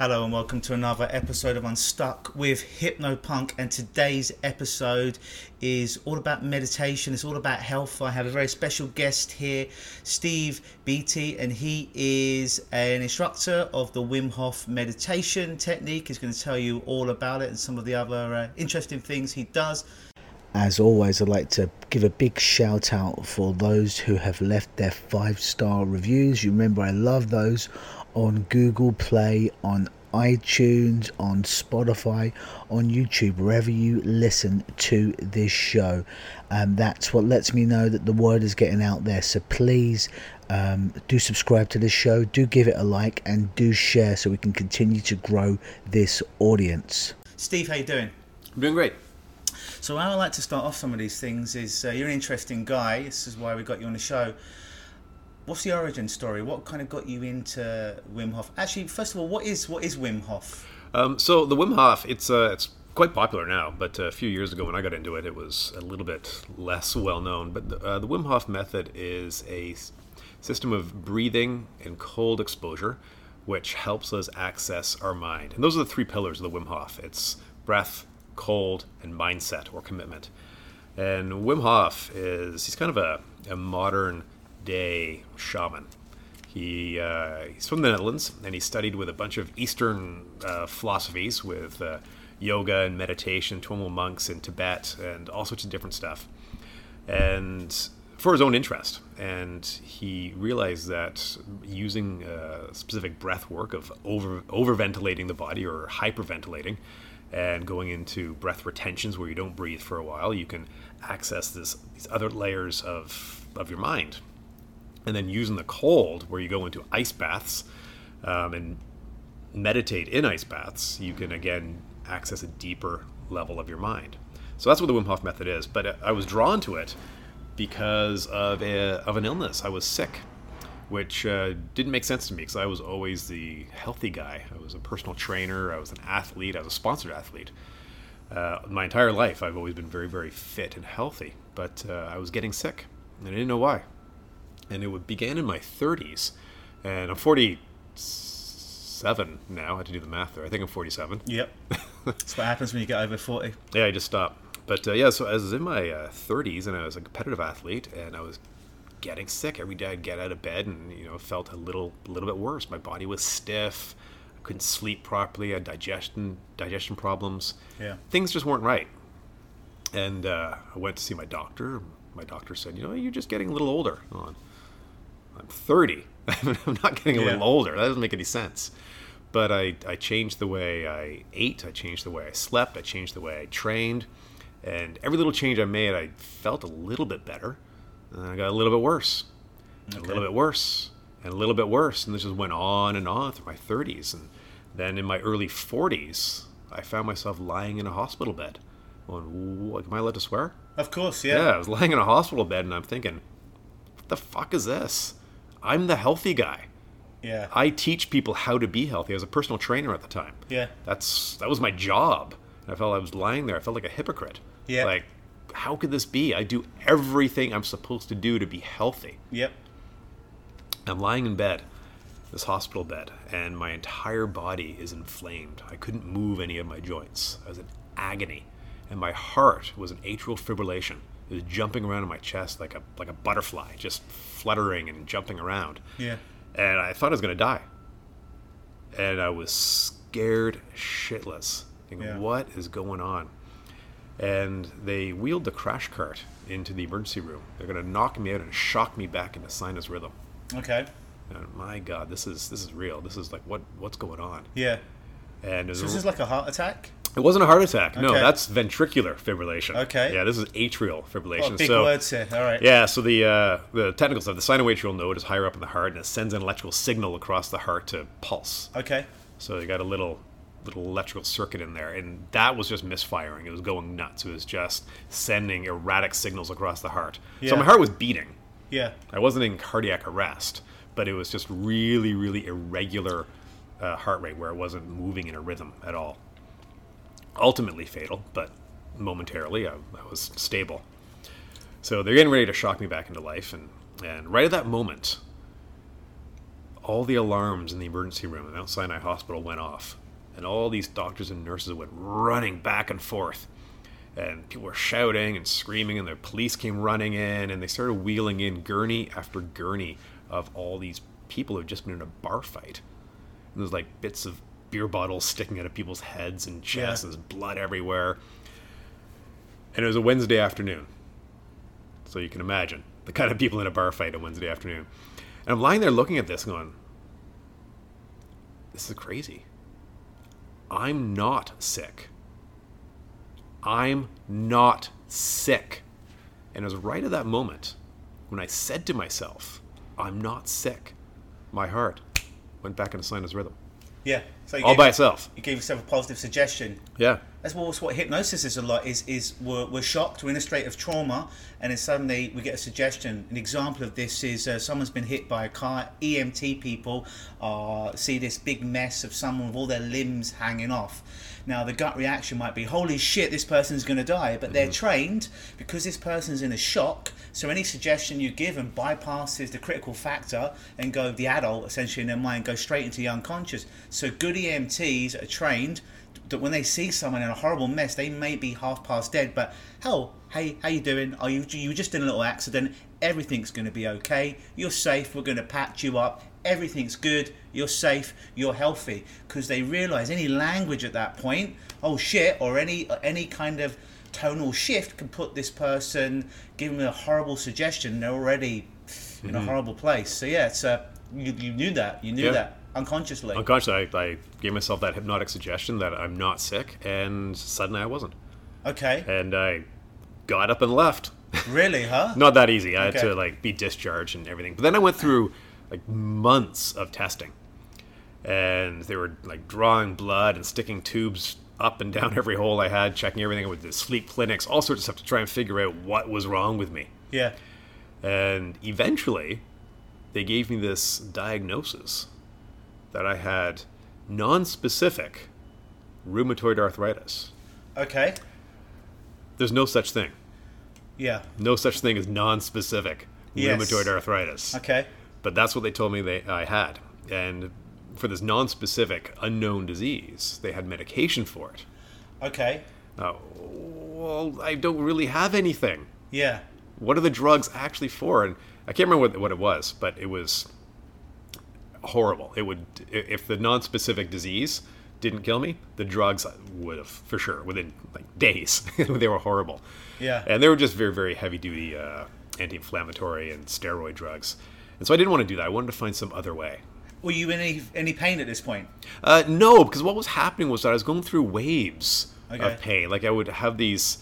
Hello and welcome to another episode of Unstuck with Hypnopunk. And today's episode is all about meditation. It's all about health. I have a very special guest here, Steve Beatty, and he is an instructor of the Wim Hof meditation technique. He's going to tell you all about it and some of the other uh, interesting things he does. As always, I'd like to give a big shout out for those who have left their five star reviews. You remember, I love those on Google Play, on iTunes, on Spotify, on YouTube, wherever you listen to this show. Um, that's what lets me know that the word is getting out there. So please um, do subscribe to this show, do give it a like, and do share so we can continue to grow this audience. Steve, how you doing? I'm doing great. So how I like to start off some of these things is uh, you're an interesting guy. This is why we got you on the show. What's the origin story? What kind of got you into Wim Hof? Actually, first of all, what is what is Wim Hof? Um, so the Wim Hof, it's uh, it's quite popular now, but a few years ago when I got into it, it was a little bit less well known. But the, uh, the Wim Hof method is a system of breathing and cold exposure, which helps us access our mind. And those are the three pillars of the Wim Hof. It's breath, cold, and mindset or commitment. And Wim Hof is he's kind of a, a modern day shaman. He, uh, he's from the Netherlands and he studied with a bunch of Eastern uh, philosophies with uh, yoga and meditation, Tummo monks in Tibet, and all sorts of different stuff. And for his own interest. And he realized that using uh, specific breath work of over overventilating the body or hyperventilating and going into breath retentions where you don't breathe for a while, you can access this, these other layers of, of your mind and then using the cold where you go into ice baths um, and meditate in ice baths you can again access a deeper level of your mind. So that's what the wim hof method is but i was drawn to it because of, a, of an illness. I was sick which uh, didn't make sense to me because i was always the healthy guy. I was a personal trainer. I was an athlete. I was a sponsored athlete. Uh, my entire life i've always been very very fit and healthy but uh, i was getting sick and i didn't know why and it began in my 30s, and I'm 47 now. I had to do the math there. I think I'm 47. Yep. That's what happens when you get over 40. Yeah, I just stopped. But uh, yeah, so I was in my uh, 30s, and I was a competitive athlete, and I was getting sick every day. I'd get out of bed, and you know, felt a little, a little bit worse. My body was stiff. I couldn't sleep properly. I had digestion, digestion problems. Yeah. Things just weren't right. And uh, I went to see my doctor. My doctor said, "You know, you're just getting a little older." On. I'm 30. I'm not getting a yeah. little older. That doesn't make any sense. But I, I changed the way I ate. I changed the way I slept. I changed the way I trained. And every little change I made, I felt a little bit better. And I got a little bit worse. Okay. A little bit worse. And a little bit worse. And this just went on and on through my 30s. And then in my early 40s, I found myself lying in a hospital bed. Going, am I allowed to swear? Of course, yeah. Yeah, I was lying in a hospital bed and I'm thinking, what the fuck is this? I'm the healthy guy. Yeah. I teach people how to be healthy. I was a personal trainer at the time. Yeah. That's that was my job. I felt I was lying there. I felt like a hypocrite. Yeah. Like, how could this be? I do everything I'm supposed to do to be healthy. Yep. I'm lying in bed, this hospital bed, and my entire body is inflamed. I couldn't move any of my joints. I was in agony, and my heart was in atrial fibrillation. It was jumping around in my chest like a like a butterfly, just fluttering and jumping around. Yeah. And I thought I was gonna die. And I was scared shitless. Thinking, yeah. what is going on? And they wheeled the crash cart into the emergency room. They're gonna knock me out and shock me back into sinus rhythm. Okay. And my God, this is this is real. This is like what what's going on? Yeah. And so this is like a heart attack. It wasn't a heart attack. No, that's ventricular fibrillation. Okay. Yeah, this is atrial fibrillation. Oh, big so, words here. All right. Yeah, so the uh, the technical stuff, the sinoatrial node is higher up in the heart, and it sends an electrical signal across the heart to pulse. Okay. So you got a little little electrical circuit in there, and that was just misfiring. It was going nuts. It was just sending erratic signals across the heart. Yeah. So my heart was beating. Yeah. I wasn't in cardiac arrest, but it was just really, really irregular uh, heart rate where it wasn't moving in a rhythm at all ultimately fatal, but momentarily I, I, was stable. So they're getting ready to shock me back into life, and, and right at that moment, all the alarms in the emergency room at Mount Sinai Hospital went off, and all these doctors and nurses went running back and forth. And people were shouting and screaming, and the police came running in, and they started wheeling in gurney after gurney of all these people who had just been in a bar fight. And there's like bits of beer bottles sticking out of people's heads and chests, Yeah. and there's blood everywhere. And it was a Wednesday afternoon. So you can imagine the kind of people in a bar fight on Wednesday afternoon. And I'm lying there looking at this going, this is crazy. I'm not sick. I'm not sick. And it was right at that moment when I said to myself, I'm not sick, my heart went back into sinus rhythm. Yeah. So you All gave, by itself. you gave yourself a positive suggestion. Yeah. That's what, what hypnosis is a lot. Is is we're, we're shocked, we're in a state of trauma, and then suddenly we get a suggestion. An example of this is uh, someone's been hit by a car. EMT people uh, see this big mess of someone with all their limbs hanging off. Now the gut reaction might be, "Holy shit, this person's going to die!" But they're mm-hmm. trained because this person's in a shock. So any suggestion you give them bypasses the critical factor and go the adult essentially in their mind go straight into the unconscious. So good EMTs are trained that when they see someone in a horrible mess, they may be half past dead, but hell, hey, how you doing? Are you you were just in a little accident? Everything's going to be okay. You're safe. We're going to patch you up. Everything's good. You're safe. You're healthy. Because they realise any language at that point, oh shit, or any any kind of tonal shift can put this person, give them a horrible suggestion. They're already in a horrible place. So yeah, it's uh, you, you knew that. You knew Yeah. that unconsciously. Unconsciously, I, I gave myself that hypnotic suggestion that I'm not sick, and suddenly I wasn't. okay. And I got up and left. Really, huh? not that easy. I had to like be discharged and everything. But then I went through like months of testing, and they were like drawing blood and sticking tubes up and down every hole I had, checking everything with the sleep clinics, all sorts of stuff to try and figure out what was wrong with me. Yeah. And eventually, they gave me this diagnosis that I had non-specific rheumatoid arthritis. Okay. There's no such thing. Yeah. No such thing as non-specific Yes. rheumatoid arthritis. Okay. But that's what they told me they I had. And for this non-specific unknown disease, they had medication for it. Okay. Uh, well, I don't really have anything. Yeah. What are the drugs actually for? And I can't remember what, what it was, but it was horrible. It would if the non-specific disease didn't kill me, the drugs would have for sure within like days. they were horrible. Yeah. and they were just very very heavy duty uh, anti-inflammatory and steroid drugs. And so I didn't want to do that. I wanted to find some other way. Were you in any any pain at this point? Uh, no, because what was happening was that I was going through waves Okay. of pain. Like I would have these,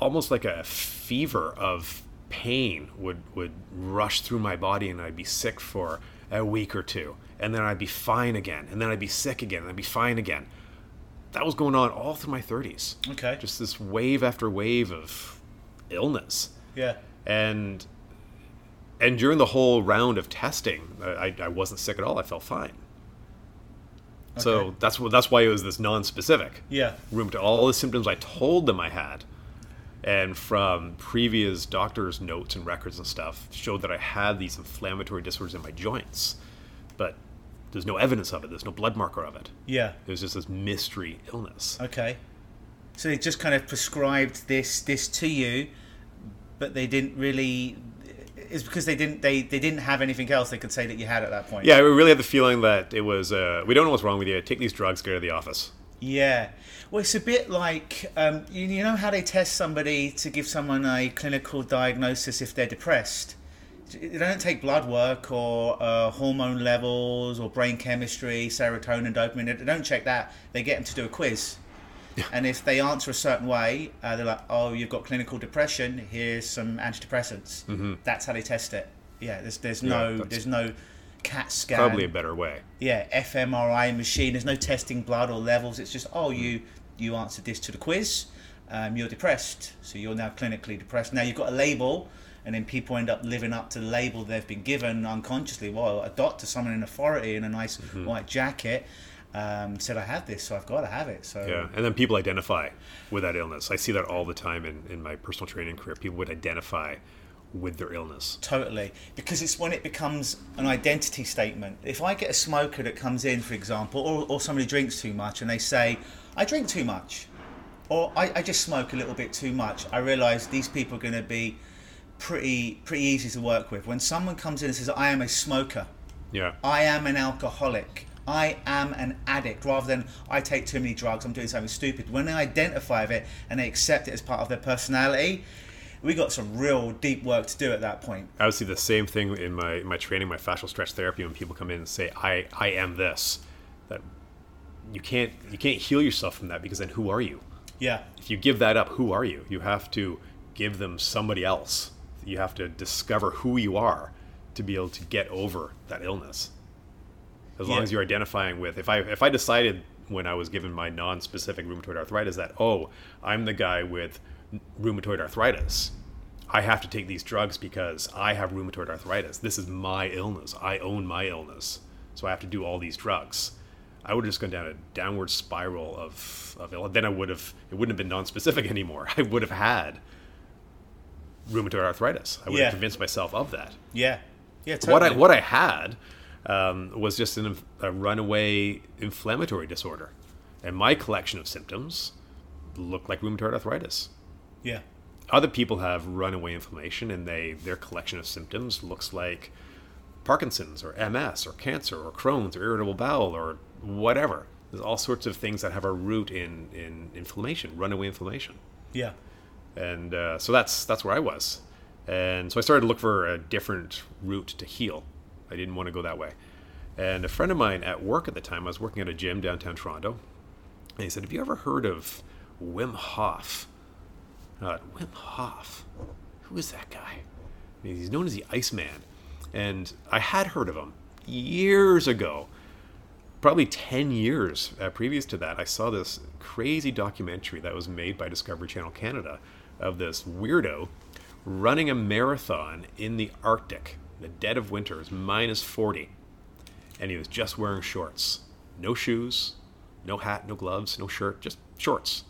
almost like a fever of pain would would rush through my body, and I'd be sick for a week or two, and then I'd be fine again, and then I'd be sick again, and I'd be fine again. That was going on all through my thirties. Okay. Just this wave after wave of illness Yeah. and and during the whole round of testing, I, I wasn't sick at all. I felt fine. Okay. So that's that's why it was this non-specific. Yeah. to All the symptoms I told them I had, and from previous doctors' notes and records and stuff, showed that I had these inflammatory disorders in my joints, but there's no evidence of it. There's no blood marker of it. Yeah. It was just this mystery illness. Okay. So they just kind of prescribed this this to you, but they didn't really. It's because they didn't they, they didn't have anything else they could say that you had at that point. Yeah, we really had the feeling that it was. Uh, we don't know what's wrong with you. Take these drugs. Go to the office. Yeah. Well, it's a bit like um, you, you know how they test somebody to give someone a clinical diagnosis if they're depressed. They don't take blood work or uh, hormone levels or brain chemistry, serotonin, dopamine. They don't check that. They get them to do a quiz. And if they answer a certain way, uh, they're like, "Oh, you've got clinical depression. Here's some antidepressants." That's how they test it. Yeah, there's there's no that's- there's no CAT scan Probably a better way. yeah fMRI machine. There's no testing blood or levels. It's just oh you you answered this to the quiz. Um, you're depressed, so you're now clinically depressed. Now you've got a label, and then people end up living up to the label they've been given unconsciously. Well, a doctor, someone in authority in a nice white jacket, um, said I have this, so I've got to have it. So Yeah, and then people identify with that illness. I see that all the time in, in my personal training career. People would identify with their illness. Totally, because it's when it becomes an identity statement. If I get a smoker that comes in, for example, or, or somebody drinks too much and they say, I drink too much, or I, I just smoke a little bit too much, I realise these people are going to be pretty pretty easy to work with. When someone comes in and says, I am a smoker, Yeah. I am an alcoholic. I am an addict rather than I take too many drugs, I'm doing something stupid. When they identify with it and they accept it as part of their personality, we got some real deep work to do at that point. I would see the same thing in my my training, my fascial stretch therapy. When people come in and say, "I I am this," that you can't you can't heal yourself from that because then who are you? Yeah. If you give that up, who are you? You have to give them somebody else. You have to discover who you are to be able to get over that illness. As long Yeah. as you're identifying with, if I if I decided when I was given my non-specific rheumatoid arthritis that oh I'm the guy with rheumatoid arthritis, I have to take these drugs because I have rheumatoid arthritis. This is my illness. I own my illness, so I have to do all these drugs. I would have just gone down a downward spiral of, of ill. Then I would have it wouldn't have been non-specific anymore. I would have had rheumatoid arthritis. I would Yeah. have convinced myself of that Yeah. Yeah, totally. what I what I had um, was just an, a runaway inflammatory disorder, and my collection of symptoms looked like rheumatoid arthritis. Yeah. Other people have runaway inflammation, and they their collection of symptoms looks like Parkinson's or MS or cancer or Crohn's or irritable bowel or whatever. There's all sorts of things that have a root in in inflammation, runaway inflammation Yeah. and uh, so that's that's where I was, and so I started to look for a different route to heal. I didn't want to go that way, and a friend of mine at work at the time, I was working at a gym downtown Toronto, and he said, "Have you ever heard of Wim Hof?" I thought, Wim Hof, who is that guy? And he's known as the Iceman, and I had heard of him years ago probably 10 years uh, previous to that, I saw this crazy documentary that was made by Discovery Channel Canada of this weirdo running a marathon in the Arctic. The dead of winter is minus 40. And he was just wearing shorts. No shoes, no hat, no gloves, no shirt, just shorts.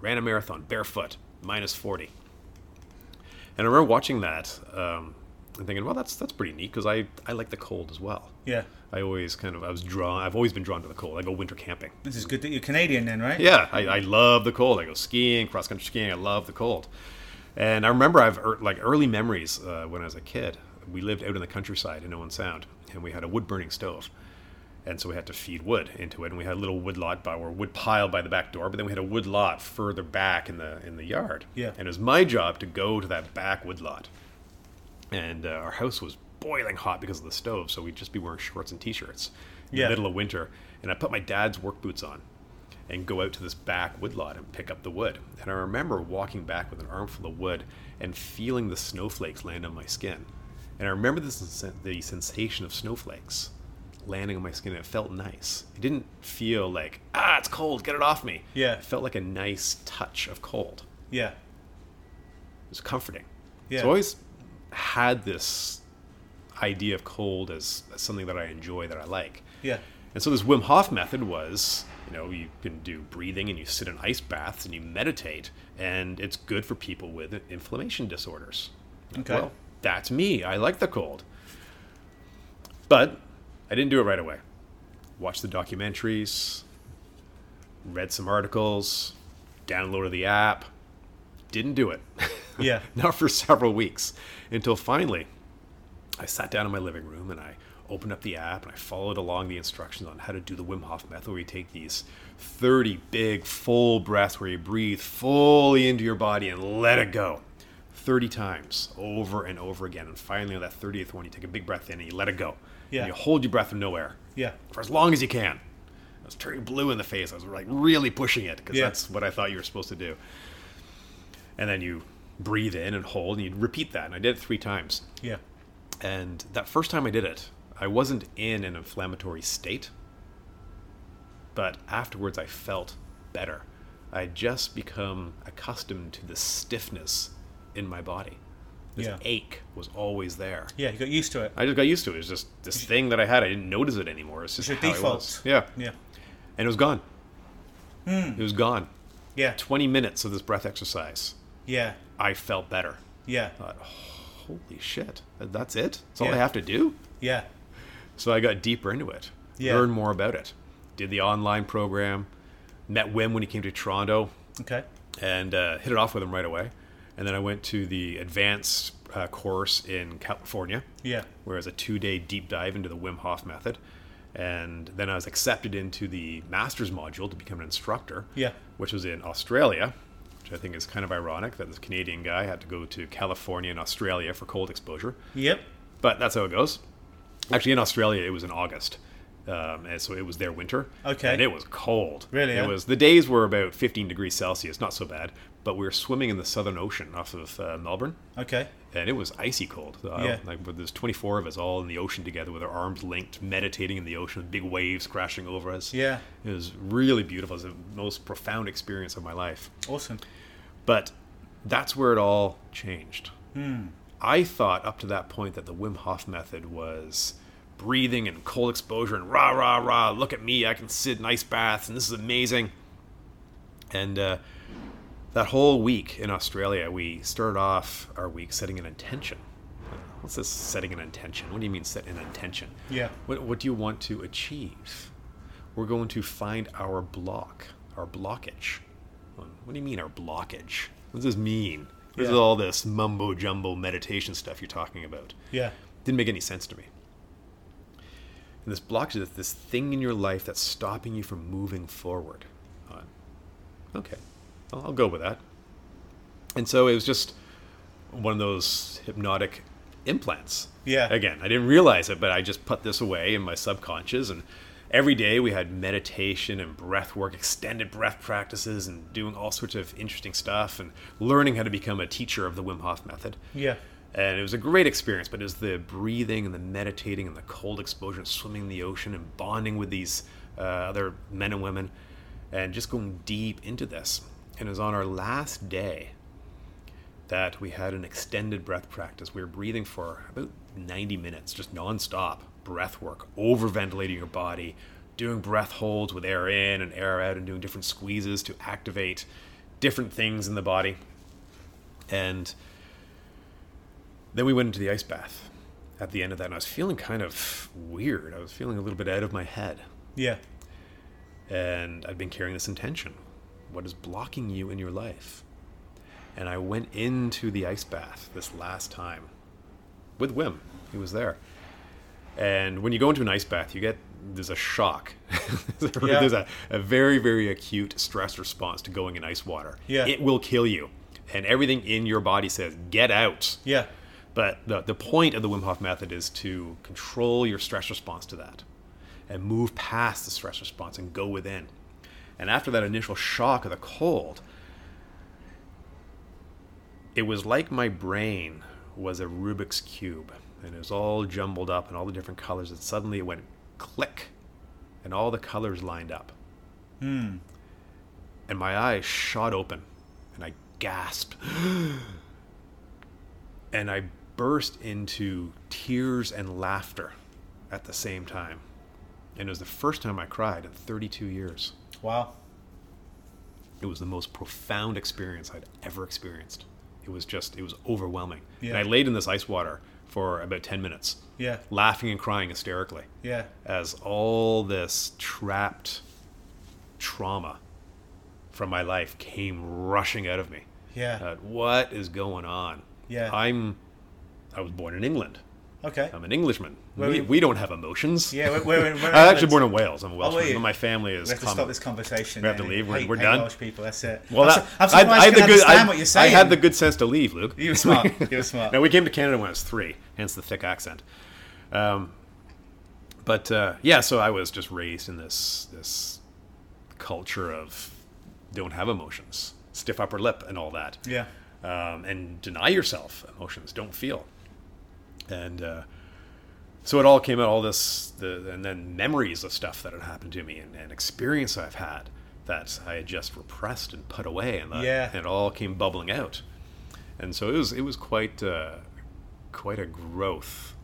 Ran a marathon barefoot, minus 40. And I remember watching that um, and thinking, well, that's that's pretty neat because I, I like the cold as well. Yeah. I always kind of I was drawn. I've always been drawn to the cold. I go winter camping. This is good that you're Canadian then, right? Yeah, I, I love the cold. I go skiing, cross country skiing. I love the cold. And I remember I've er, like early memories uh, when I was a kid. We lived out in the countryside in Owen Sound, and we had a wood burning stove. And so we had to feed wood into it, and we had a little wood lot by or wood pile by the back door. But then we had a wood lot further back in the in the yard. Yeah. And it was my job to go to that back wood lot. And uh, our house was boiling hot because of the stove, so we'd just be wearing shorts and t-shirts in Yeah. the middle of winter. And I put my dad's work boots on and go out to this back woodlot and pick up the wood. And I remember walking back with an armful of wood and feeling the snowflakes land on my skin. And I remember the, the sensation of snowflakes landing on my skin. And it felt nice. It didn't feel like, ah, it's cold, get it off me. Yeah. It felt like a nice touch of cold. Yeah. It was comforting. Yeah. So I always had this idea of cold as, as something that I enjoy, that I like. Yeah. And so this Wim Hof method was, you know, you can do breathing and you sit in ice baths and you meditate, and it's good for people with inflammation disorders. Okay. Well, that's me. I like the cold. But I didn't do it right away. Watched the documentaries, read some articles, downloaded the app, didn't do it. Yeah. Not for several weeks until finally I sat down in my living room and I opened up the app and I followed along the instructions on how to do the Wim Hof method where you take these 30 big full breaths where you breathe fully into your body and let it go 30 times over and over again. And finally on that 30th one, you take a big breath in and you let it go. Yeah. And you hold your breath with no air Yeah. for as long as you can. I was turning blue in the face. I was like really pushing it because Yeah. that's what I thought you were supposed to do. And then you breathe in and hold, and you repeat that. And I did it three times. Yeah. And that first time I did it, I wasn't in an inflammatory state, but afterwards I felt better. I just become accustomed to the stiffness in my body. This Yeah. ache was always there. Yeah. You got used to it. I just got used to it. It was just this thing that I had. I didn't notice it anymore. It's just It's how default. was. Yeah. Yeah. And it was gone. It was gone. Yeah. 20 minutes of this breath exercise. Yeah. I felt better. Yeah. I thought, oh holy shit, that's it. That's all I have to do. Yeah. So I got deeper into it, Yeah. learned more about it, did the online program, met Wim when he came to Toronto, Okay. and uh, hit it off with him right away. And then I went to the advanced uh, course in California, Yeah. where it was a two-day deep dive into the Wim Hof method. And then I was accepted into the master's module to become an instructor, Yeah. which was in Australia, which I think is kind of ironic that this Canadian guy had to go to California and Australia for cold exposure. Yep. But that's how it goes. Actually, in Australia, it was in August, um, and so it was their winter. Okay. and it was cold. Really, it huh? was. The days were about 15 degrees Celsius, not so bad. But we were swimming in the Southern Ocean off of uh, Melbourne, Okay. and it was icy cold. Uh, Yeah. Like there's 24 of us all in the ocean together with our arms linked, meditating in the ocean, with big waves crashing over us. Yeah. It was really beautiful. It was the most profound experience of my life. Awesome. But that's where it all changed. Hmm. I thought up to that point that the Wim Hof method was breathing and cold exposure and rah, rah, rah, look at me, I can sit in ice baths and this is amazing. And uh, that whole week in Australia, we started off our week setting an intention. What's this setting an intention? What do you mean set an intention? Yeah. What, what do you want to achieve? We're going to find our block, our blockage. What do you mean, our blockage? What does this mean? What is Yeah. all this mumbo jumbo meditation stuff you're talking about? Yeah. Didn't make any sense to me. And this blockage is this thing in your life that's stopping you from moving forward. Uh, okay, I'll, I'll go with that. And so it was just one of those hypnotic implants. Yeah. Again, I didn't realize it, but I just put this away in my subconscious. And every day we had meditation and breath work, extended breath practices, and doing all sorts of interesting stuff and learning how to become a teacher of the Wim Hof method. Yeah. And it was a great experience, but it was the breathing and the meditating and the cold exposure and swimming in the ocean and bonding with these uh, other men and women and just going deep into this. And it was on our last day that we had an extended breath practice. We were breathing for about 90 minutes, just nonstop breath work, over ventilating your body, doing breath holds with air in and air out, and doing different squeezes to activate different things in the body. And then we went into the ice bath at the end of that, and I was feeling kind of weird. I was feeling a little bit out of my head. Yeah. And I'd been carrying this intention. What is blocking you in your life? And I went into the ice bath this last time with Wim. He was there. And when you go into an ice bath, you get there's a shock. Yeah. there's a, a very, very acute stress response to going in ice water. Yeah. It will kill you. And everything in your body says, get out. Yeah. But the, the point of the Wim Hof method is to control your stress response to that and move past the stress response and go within. And after that initial shock of the cold, it was like my brain was a Rubik's Cube and it was all jumbled up and all the different colors. And suddenly it went click and all the colors lined up. Hmm. And my eyes shot open and I gasped. and I burst into tears and laughter at the same time. And it was the first time I cried in 32 years. Wow. It was the most profound experience I'd ever experienced. It was just, it was overwhelming. And Yeah. I laid in this ice water for about 10 minutes, Yeah. laughing and crying hysterically Yeah. as all this trapped trauma from my life came rushing out of me. Yeah. Uh, what is going on? Yeah. I'm. I was born in England. Okay. I'm an Englishman. Where we, we- we don't have emotions. Yeah, we're- we're we're I'm actually born in Wales. I'm a Welshman. you? but my family is. We have to com- stop this conversation. We have to leave. We're- Hate- we're hate done? Welsh people. That's it. Well, I'm, that, su- I'm surprised I had you can good. understand I, what you're I had the good sense to leave, Luke. You were smart. You were smart. no, we came to Canada when I was three, hence the thick accent. Um, but uh, yeah, so I was just raised in this this culture of don't have emotions, stiff upper lip, and all that Yeah. um, and deny yourself emotions. Don't feel. And uh, so it all came out, all this, the, and then memories of stuff that had happened to me and, and experience I've had that I had just repressed and put away, and, that, Yeah. and it all came bubbling out. And so it was it was quite uh, quite a growth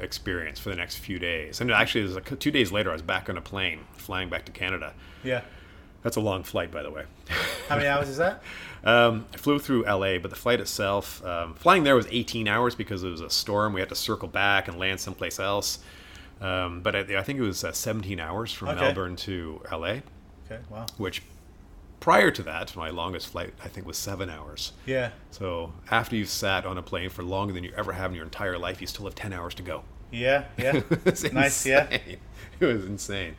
experience for the next few days. And actually, it was like two days later, I was back on a plane flying back to Canada. Yeah. That's a long flight, by the way. How many hours is that? Um, I flew through LA, but the flight itself, um, flying there was 18 hours because it was a storm. We had to circle back and land someplace else. Um, but I, I think it was uh, 17 hours from Okay. Melbourne to LA, Okay, wow. which prior to that, my longest flight I think was seven hours. Yeah, So after you've sat on a plane for longer than you ever have in your entire life, you still have 10 hours to go. yeah, yeah. Nice, yeah. It was insane.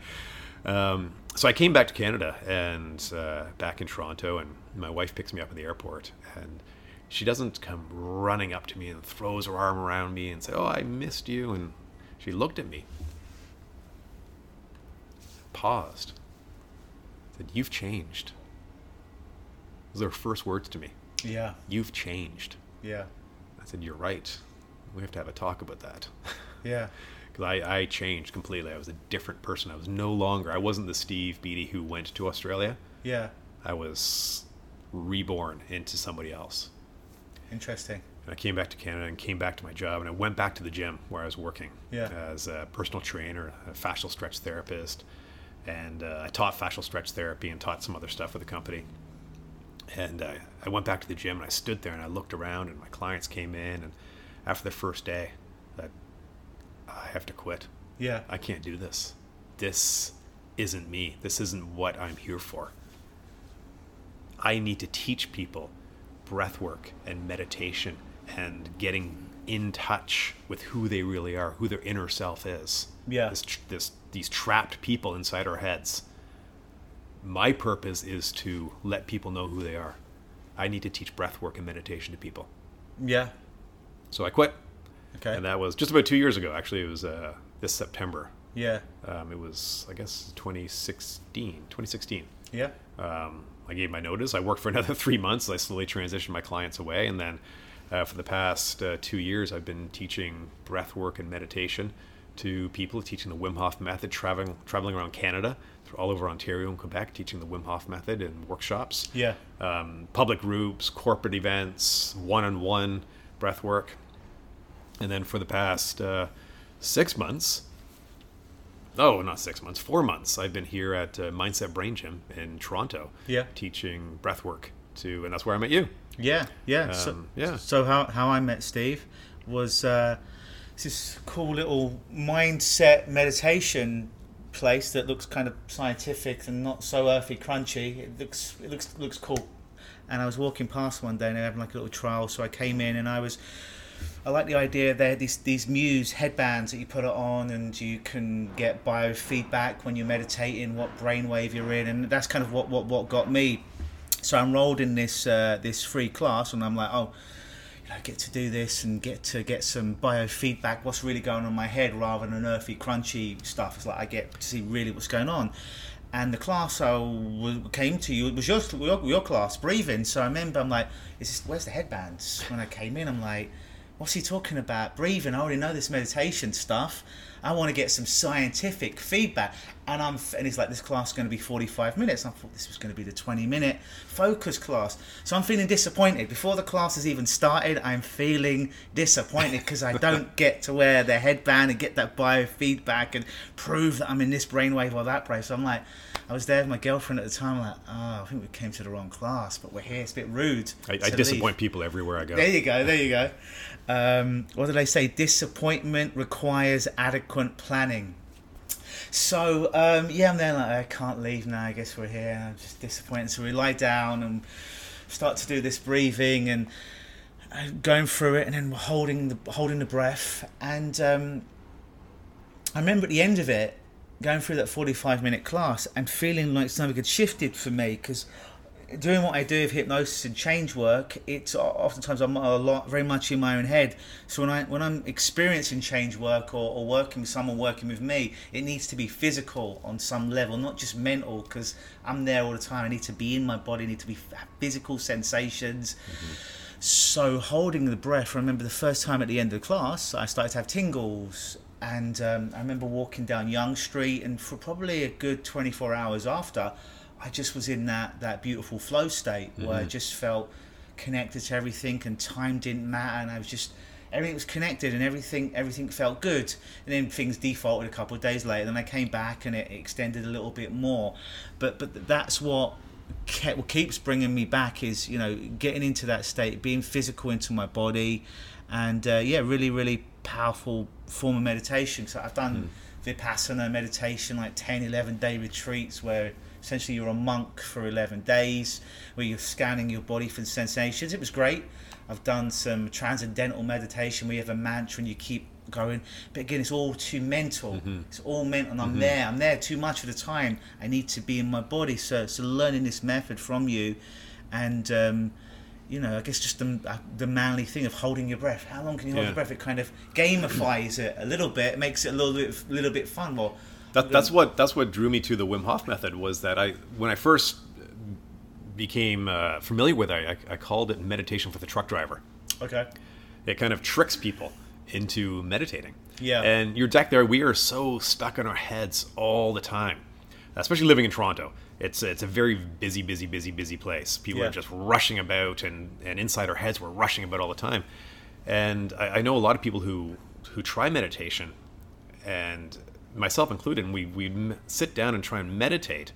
Um, so I came back to Canada and uh, back in Toronto, and my wife picks me up at the airport, and she doesn't come running up to me and throws her arm around me and say, "Oh, I missed you," and she looked at me, paused, said, "You've changed." Those are her first words to me. Yeah, You've changed. yeah, I said, "You're right. We have to have a talk about that." yeah, because I, I changed completely. I was a different person. I was no longer. I wasn't the Steve Beatty who went to Australia. yeah. I was reborn into somebody else. Interesting. And I came back to Canada and came back to my job, and I went back to the gym where I was working Yeah. as a personal trainer, a fascial stretch therapist, and uh, I taught fascial stretch therapy and taught some other stuff for the company. And uh, I went back to the gym and I stood there and I looked around, and my clients came in, and after the first day, I have to quit. Yeah, I can't do this. This isn't me. This isn't what I'm here for. I need to teach people breath work and meditation and getting in touch with who they really are, who their inner self is. Yeah. This, this, these trapped people inside our heads. My purpose is to let people know who they are. I need to teach breath work and meditation to people. yeah. So I quit. Okay. And that was just about two years ago. Actually, it was uh, this September. Yeah, Um, it was, I guess, 2016. 2016. yeah, Um, I gave my notice. I worked for another three months. I slowly transitioned my clients away, and then uh, for the past uh, two years, I've been teaching breath work and meditation to people, teaching the Wim Hof method, traveling traveling around Canada, through all over Ontario and Quebec, teaching the Wim Hof method in workshops, yeah, um, public groups, corporate events, one-on-one breath work, and then for the past uh, six months, oh, not six months, four months, I've been here at uh, Mindset Brain Gym in Toronto, Yeah. teaching breath work to, and that's where I met you. yeah, yeah. so, Um, yeah. So how how I met Steve was uh, this cool little mindset meditation place that looks kind of scientific and not so earthy crunchy. It looks it looks looks cool. And I was walking past one day and they were having like a little trial, so I came in and I was I like the idea they these these Muse headbands that you put it on and you can get biofeedback when you're meditating, what brainwave you're in, and that's kind of what what, what got me. So I enrolled in this uh, this free class and I'm like, oh, you know, get to do this and get to get some biofeedback, what's really going on in my head rather than earthy, crunchy stuff. It's like I get to see really what's going on. And the class I w- came to you it was your, your your class, breathing. So I remember I'm like, is this, where's the headbands? When I came in, I'm like, what's he talking about? Breathing. I already know this meditation stuff. I want to get some scientific feedback. And I'm and he's like, this class is going to be 45 minutes. I thought this was going to be the 20 minute focus class. So I'm feeling disappointed. Before the class has even started, I'm feeling disappointed because I don't get to wear the headband and get that biofeedback and prove that I'm in this brainwave or that brainwave. So I'm like, I was there with my girlfriend at the time. I'm like, oh, I think we came to the wrong class, but we're here. It's a bit rude. I, I to leave." disappoint people everywhere I go. There you go. There you go. Um, what did I say? Disappointment requires adequate planning. So um, yeah, I'm there like I can't leave now. I guess we're here. I'm just disappointed. So we lie down and start to do this breathing and uh, going through it, and then we're holding the holding the breath. And um, I remember at the end of it, going through that 45 minute class and feeling like something had shifted for me because doing what I do with hypnosis and change work, it's oftentimes I'm a lot very much in my own head. So when I when I'm experiencing change work or, or working with someone working with me, it needs to be physical on some level, not just mental. Because I'm there all the time. I need to be in my body. I need to be physical sensations. Mm-hmm. So holding the breath. I remember the first time at the end of the class, I started to have tingles. And um, I remember walking down Yonge Street, and for probably a good 24 hours after, I just was in that, that beautiful flow state where I just felt connected to everything, and time didn't matter, and I was just everything was connected, and everything everything felt good. And then things defaulted a couple of days later. Then I came back, and it extended a little bit more. But but that's what kept, what keeps bringing me back is you know getting into that state, being physical into my body, and uh, yeah, really, really powerful form of meditation. So I've done hmm. vipassana meditation, like 10, 11 day retreats where essentially you're a monk for 11 days, where you're scanning your body for sensations. It was great. I've done some transcendental meditation where you have a mantra and you keep going, but again, it's all too mental. Mm-hmm. It's all mental, and I'm mm-hmm. there. I'm there too much of the time. I need to be in my body. So, so learning this method from you, and um, you know, I guess just the, uh, the manly thing of holding your breath. How long can you hold Yeah. your breath? It kind of gamifies it a little bit. Makes it a little bit, little bit fun. Well, That, that's what that's what drew me to the Wim Hof method was that I when I first became uh, familiar with it, I, I called it meditation for the truck driver. okay, It kind of tricks people into meditating. Yeah. And you're exactly there. We are so stuck in our heads all the time, especially living in Toronto. It's it's a very busy, busy, busy, busy place. People Yeah. are just rushing about, and and inside our heads, we're rushing about all the time. And I, I know a lot of people who who try meditation, and myself included. And we we sit down and try and meditate,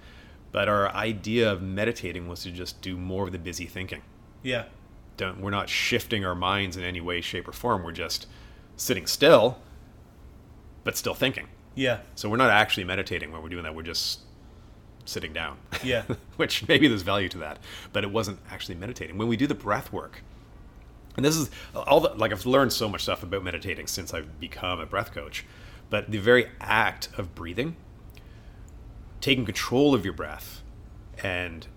but our idea of meditating was to just do more of the busy thinking yeah, don't we're not shifting our minds in any way shape or form we're just sitting still but still thinking yeah, so we're not actually meditating when we're doing that we're just sitting down. Yeah. which maybe there's value to that but it wasn't actually meditating. When we do the breath work and this is all the, like i've learned so much stuff about meditating since i've become a breath coach but the very act of breathing taking control of your breath and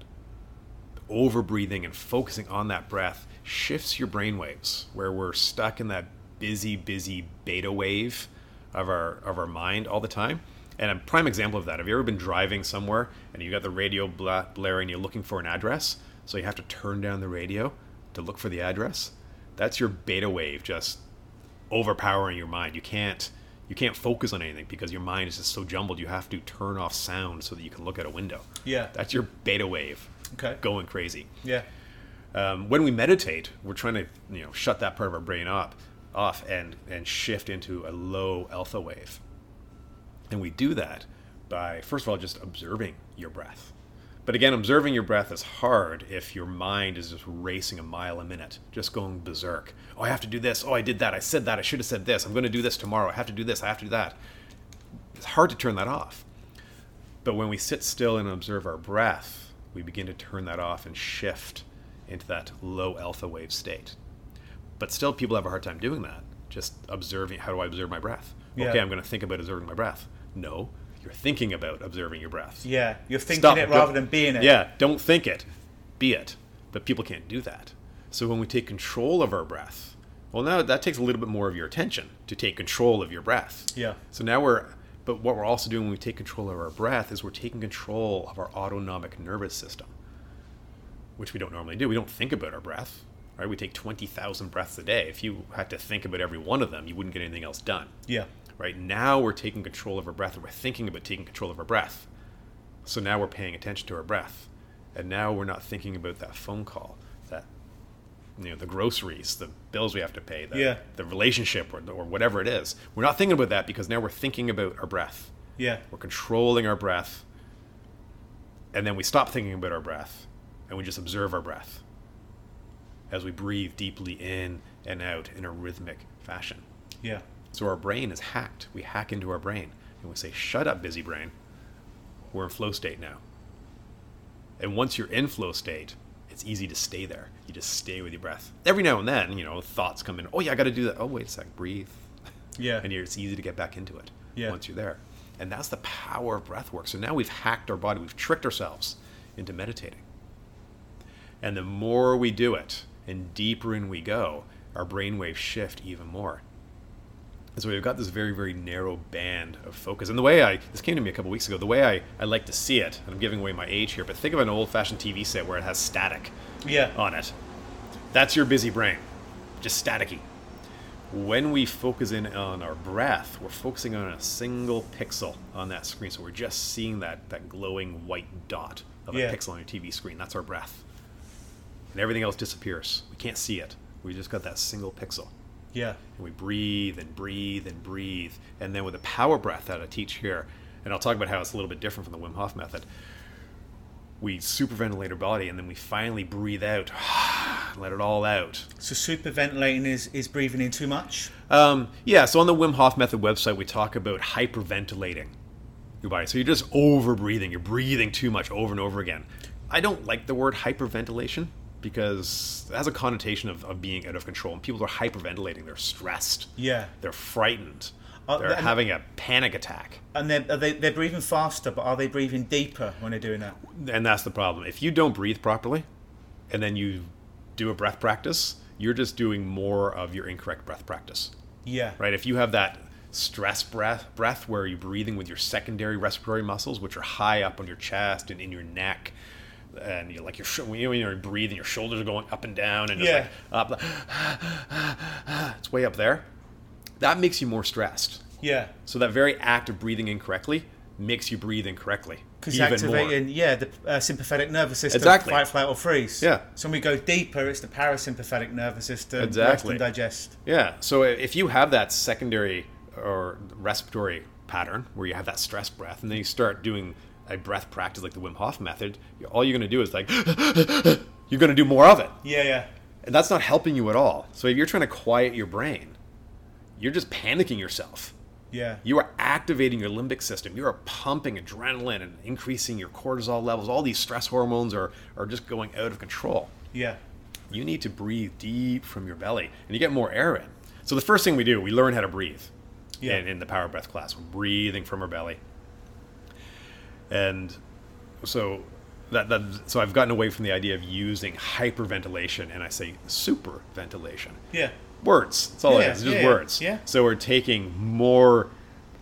over breathing and focusing on that breath shifts your brain waves where we're stuck in that busy busy beta wave of our of our mind all the time and a prime example of that have you ever been driving somewhere and you got the radio bla- blaring you're looking for an address so you have to turn down the radio to look for the address that's your beta wave just overpowering your mind you can't you can't focus on anything because your mind is just so jumbled you have to turn off sound so that you can look at a window Yeah. that's your beta wave Okay. going crazy yeah, um, when we meditate, we're trying to you know shut that part of our brain up, off and and shift into a low alpha wave. And we do that by first of all just observing your breath. But again, observing your breath is hard if your mind is just racing a mile a minute, just going berserk. Oh, I have to do this. Oh, I did that. I said that. I should have said this. I'm going to do this tomorrow. I have to do this. I have to do that. It's hard to turn that off. But when we sit still and observe our breath, we begin to turn that off and shift into that low alpha wave state. But still, people have a hard time doing that. Just observing, how do I observe my breath? Yeah. Okay, I'm going to think about observing my breath. No, you're thinking about observing your breath. yeah. You're thinking Stop. it rather than being it. Yeah, don't think it, be it. But people can't do that. So when we take control of our breath, well, now that takes a little bit more of your attention to take control of your breath. Yeah. So now we're, but what we're also doing when we take control of our breath is we're taking control of our autonomic nervous system, which we don't normally do. We don't think about our breath, right? We take 20,000 breaths a day. If you had to think about every one of them, you wouldn't get anything else done Yeah. Right? Now we're taking control of our breath. And we're thinking about taking control of our breath. So now we're paying attention to our breath. And now we're not thinking about that phone call that you know the groceries the bills we have to pay the, Yeah. the relationship or, or whatever it is. We're not thinking about that because now we're thinking about our breath. Yeah. we're controlling our breath. And then we stop thinking about our breath and we just observe our breath as we breathe deeply in and out in a rhythmic fashion. Yeah. So our brain is hacked. We hack into our brain and we say, shut up, busy brain. We're in flow state now. And once you're in flow state, it's easy to stay there. You just stay with your breath. Every now and then, you know, thoughts come in. Oh, yeah, I got to do that. Oh, wait a sec. Breathe. Yeah. And you're, it's easy to get back into it Yeah. once you're there. And that's the power of breath work. So now we've hacked our body. We've tricked ourselves into meditating. And the more we do it and deeper in we go, our brainwaves shift even more. And so we've got this very, very narrow band of focus. And the way I, this came to me a couple weeks ago, the way I, I like to see it, and I'm giving away my age here, but think of an old fashioned TV set where it has static Yeah. on it. That's your busy brain, just staticky. When we focus in on our breath, we're focusing on a single pixel on that screen. So we're just seeing that, that glowing white dot of Yeah. a pixel on your TV screen. That's our breath. And everything else disappears. We can't see it. We just got that single pixel. Yeah. And we breathe and breathe and breathe. And then with the power breath that I teach here, and I'll talk about how it's a little bit different from the Wim Hof method, we superventilate our body, and then we finally breathe out, let it all out. So superventilating is is breathing in too much. Um, yeah, so on the Wim Hof Method website, we talk about hyperventilating your body. So you're just over breathing, you're breathing too much over and over again. I don't like the word hyperventilation because it has a connotation of, of being out of control. And people are hyperventilating, they're stressed, Yeah. they're frightened, Uh, they're th- having a panic attack. And they're, they they're breathing faster, but are they breathing deeper when they're doing that? And that's the problem. If you don't breathe properly and then you do a breath practice, you're just doing more of your incorrect breath practice. Yeah. right? If you have that stress breath, breath where you're breathing with your secondary respiratory muscles, which are high up on your chest and in your neck, and you're like your sh- when you're breathing, your shoulders are going up and down, and Yeah. it's like up, it's way up there. That makes you more stressed. Yeah. So that very act of breathing incorrectly makes you breathe incorrectly Because activating, more. yeah, the uh, sympathetic nervous system, Exactly. fight, flight, or freeze. Yeah. So when we go deeper, it's the parasympathetic nervous system, rest Exactly. and digest. Yeah. So if you have that secondary or respiratory pattern where you have that stress breath, and then you start doing a breath practice like the Wim Hof method, all you're going to do is like you're going to do more of it, Yeah, yeah, and that's not helping you at all. So if you're trying to quiet your brain, you're just panicking yourself. yeah, You are activating your limbic system. You are pumping adrenaline and increasing your cortisol levels. All these stress hormones are, are just going out of control yeah, you need to breathe deep from your belly and you get more air in. So the first thing we do, we learn how to breathe Yeah. in, in the power breath class. We're breathing from our belly. And so that, that so I've gotten away from the idea of using hyperventilation and I say superventilation. yeah, Words. That's all it Yeah, is. It's just yeah, words. yeah. So we're taking more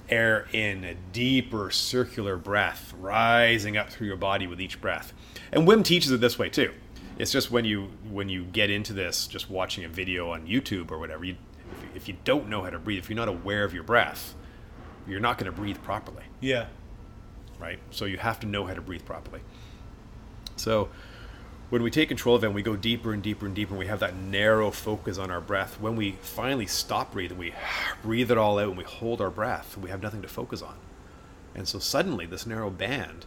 air in, a deeper circular breath, rising up through your body with each breath. And Wim teaches it this way too. It's just when you when you get into this, just watching a video on YouTube or whatever, you, if, if you don't know how to breathe, if you're not aware of your breath, you're not going to breathe properly yeah, right? So you have to know how to breathe properly. So when we take control of it and we go deeper and deeper and deeper, and we have that narrow focus on our breath, when we finally stop breathing, we breathe it all out and we hold our breath, we have nothing to focus on. And so suddenly this narrow band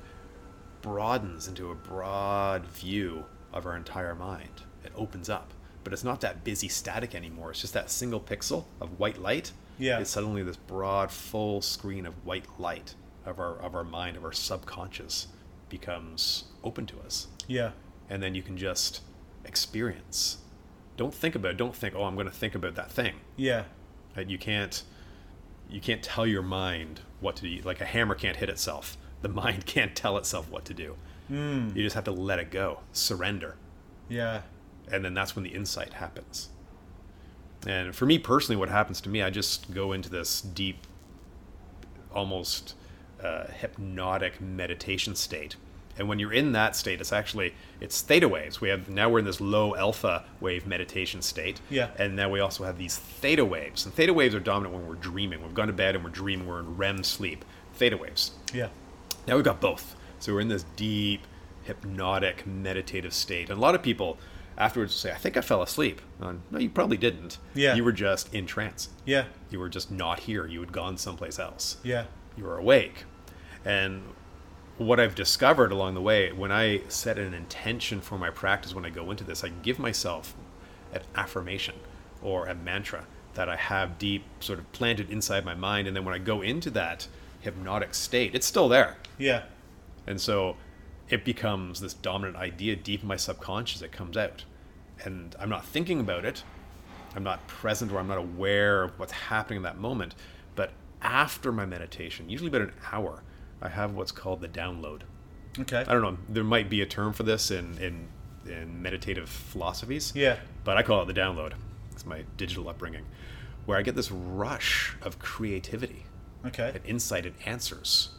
broadens into a broad view of our entire mind. It opens up. But it's not that busy static anymore. It's just that single pixel of white light. Yeah. It's suddenly this broad full screen of white light of our of our mind, of our subconscious becomes open to us. yeah, And then you can just experience. Don't think about it. Don't think, oh, I'm going to think about that thing. yeah, Right? You can't you can't tell your mind what to do. Like a hammer can't hit itself. The mind can't tell itself what to do. mm, You just have to let it go, surrender, yeah, and then that's when the insight happens. And for me personally, what happens to me, I just go into this deep, almost uh, hypnotic meditation state. And when you're in that state, it's actually it's theta waves. We have now we're in this low alpha wave meditation state. Yeah. And now we also have these theta waves. And theta waves are dominant when we're dreaming. We've gone to bed and we're dreaming. We're in REM sleep. Theta waves. yeah, Now we've got both. So we're in this deep, hypnotic, meditative state. And a lot of people afterwards will say, I think I fell asleep. Uh, no, you probably didn't. Yeah. You were just in trance. yeah, You were just not here. You had gone someplace else. yeah, You were awake. And what I've discovered along the way, when I set an intention for my practice when I go into this, I give myself an affirmation or a mantra that I have deep, sort of planted inside my mind. And then when I go into that hypnotic state, it's still there. yeah, And so it becomes this dominant idea deep in my subconscious that comes out. And I'm not thinking about it. I'm not present or I'm not aware of what's happening in that moment. But after my meditation, usually about an hour, I have what's called the download. okay, I don't know, there might be a term for this in, in, in meditative philosophies. yeah, But I call it the download. It's my digital upbringing, where I get this rush of creativity okay, and insight and answers.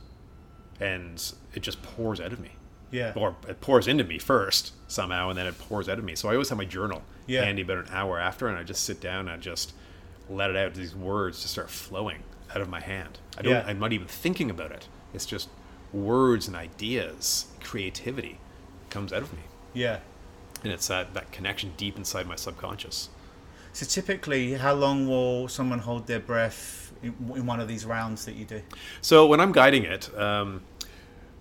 And it just pours out of me. yeah, Or it pours into me first somehow, and then it pours out of me. So I always have my journal Yeah. handy about an hour after, and I just sit down and I just let it out. These words just start flowing out of my hand. I don't. Yeah. I'm not even thinking about it. It's just words and ideas, creativity comes out of me, yeah. and it's that that connection deep inside my subconscious. So typically, how long will someone hold their breath in, in one of these rounds that you do? So when I'm guiding it, um,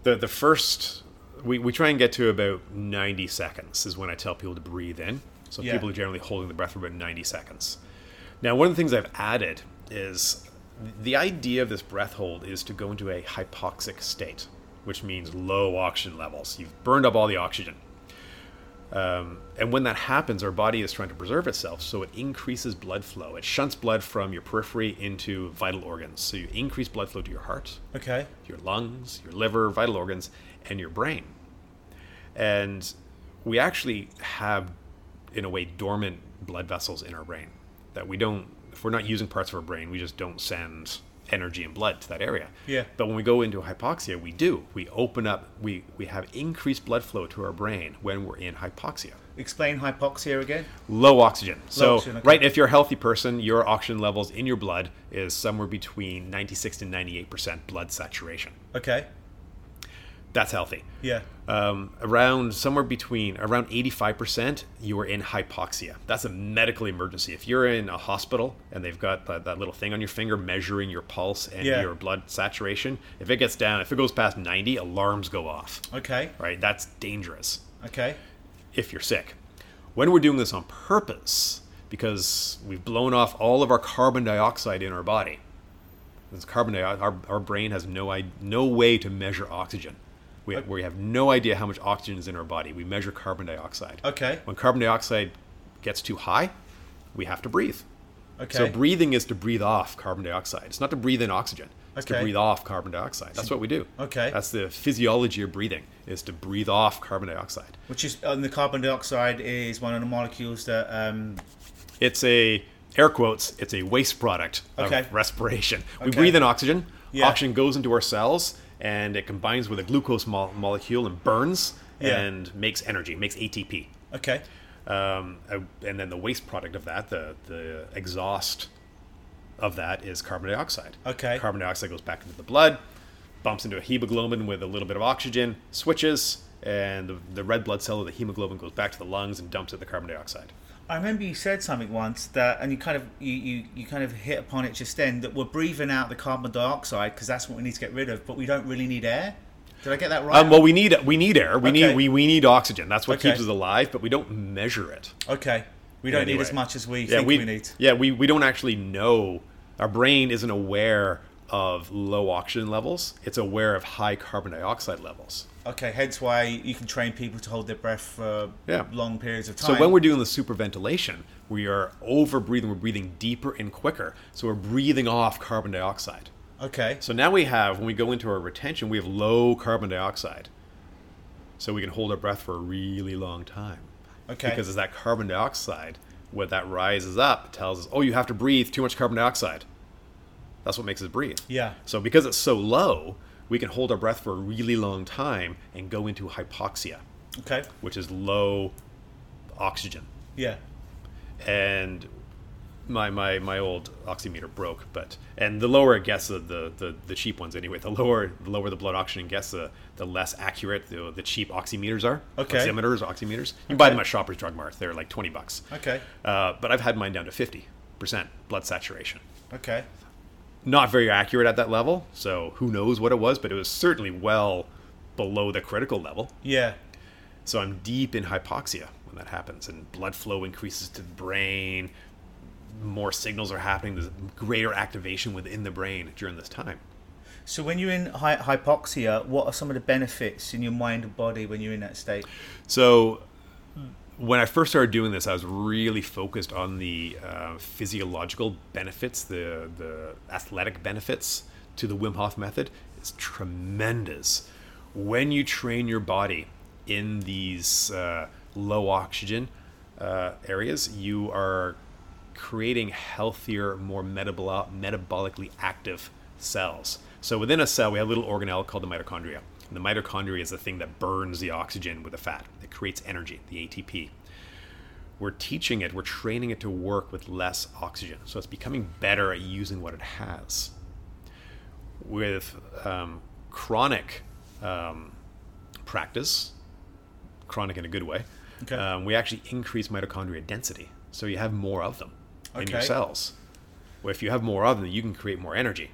the the first we, we try and get to about 90 seconds is when I tell people to breathe in. So Yeah. people are generally holding the breath for about 90 seconds. Now, one of the things I've added is the idea of this breath hold is to go into a hypoxic state, which means low oxygen levels. You've burned up all the oxygen. Um, and when that happens, our body is trying to preserve itself, so it increases blood flow. It shunts blood from your periphery into vital organs. So you increase blood flow to your heart, Okay. your lungs, your liver, vital organs, and your brain. And we actually have, in a way, dormant blood vessels in our brain that we don't, if we're not using parts of our brain, we just don't send energy and blood to that area. Yeah. But when we go into hypoxia, we do. We open up, we, we have increased blood flow to our brain when we're in hypoxia. Explain hypoxia again. Low oxygen. so, oxygen, okay. right, if you're a healthy person, your oxygen levels in your blood is somewhere between 96 to 98% blood saturation. Okay. That's healthy. Yeah. Um, around somewhere between around 85%, you are in hypoxia. That's a medical emergency. If you're in a hospital and they've got that, that little thing on your finger measuring your pulse and Yeah. your blood saturation, if it gets down, if it goes past 90, alarms go off. Okay. Right? That's dangerous Okay. if you're sick. When we're doing this on purpose, because we've blown off all of our carbon dioxide in our body, this carbon dioxide, our, our brain has no no way to measure oxygen. We have, we have no idea how much oxygen is in our body. We measure carbon dioxide. Okay. When carbon dioxide gets too high, we have to breathe. Okay. So breathing is to breathe off carbon dioxide. It's not to breathe in oxygen. It's to breathe off carbon dioxide. That's what we do. Okay. That's the physiology of breathing is to breathe off carbon dioxide. Which is and the carbon dioxide is one of the molecules that um, It's a air quotes. It's a waste product Okay. of respiration. We Okay. breathe in oxygen. Yeah. Oxygen goes into our cells and it combines with a glucose mo- molecule and burns Yeah. and makes energy, makes ATP. okay. Um, and then the waste product of that, the the exhaust of that, is carbon dioxide. Okay. Carbon dioxide goes back into the blood, bumps into a hemoglobin with a little bit of oxygen, switches, and the, the red blood cell of the hemoglobin goes back to the lungs and dumps out the carbon dioxide. I remember you said something once that, and you kind of you, you, you kind of hit upon it just then that we're breathing out the carbon dioxide because that's what we need to get rid of, but we don't really need air. Did I get that right? Um, well, we need we need air. We Okay. need we, we need oxygen. That's what Okay. keeps us alive. But we don't measure it. okay. We don't need as much as we Yeah, think we, we need. Yeah, we, we don't actually know. Our brain isn't aware of low oxygen levels. It's aware of high carbon dioxide levels. Okay, hence why you can train people to hold their breath for Yeah. long periods of time. So when we're doing the superventilation, we are over breathing. We're breathing deeper and quicker. So we're breathing off carbon dioxide. okay, So now we have, when we go into our retention, we have low carbon dioxide. So we can hold our breath for a really long time. okay, Because it's that carbon dioxide, when that rises up, tells us, oh, you have to breathe too much carbon dioxide. That's what makes us breathe. yeah, So because it's so low, we can hold our breath for a really long time and go into hypoxia, okay, which is low oxygen. yeah, And my my my old oximeter broke, but and the lower it gets, the the, the, cheap ones anyway, the lower the lower the blood oxygen gets, the, the less accurate the, the cheap oximeters are. Okay. Oximeters, oximeters. You can buy them at Shoppers Drug Mart. They're like twenty bucks. okay, Uh, but I've had mine down to fifty percent blood saturation. okay, Not very accurate at that level, so who knows what it was, but it was certainly well below the critical level. yeah, So I'm deep in hypoxia when that happens, and blood flow increases to the brain. More signals are happening. There's greater activation within the brain during this time. So when you're in hy- hypoxia, what are some of the benefits in your mind and body when you're in that state? So when I first started doing this, I was really focused on the uh, physiological benefits, the the athletic benefits to the Wim Hof method. It's tremendous when you train your body in these uh, low oxygen uh, areas. You are creating healthier, more metabol- metabolically active cells. So within a cell, we have a little organelle called the mitochondria. And the mitochondria is the thing that burns the oxygen with the fat. It creates energy, the ATP. We're teaching it, we're training it to work with less oxygen. So it's becoming better at using what it has. With um, chronic um, practice, chronic in a good way, Okay. um, we actually increase mitochondria density. So you have more of them in your cells. Well, if you have more of them, you can create more energy.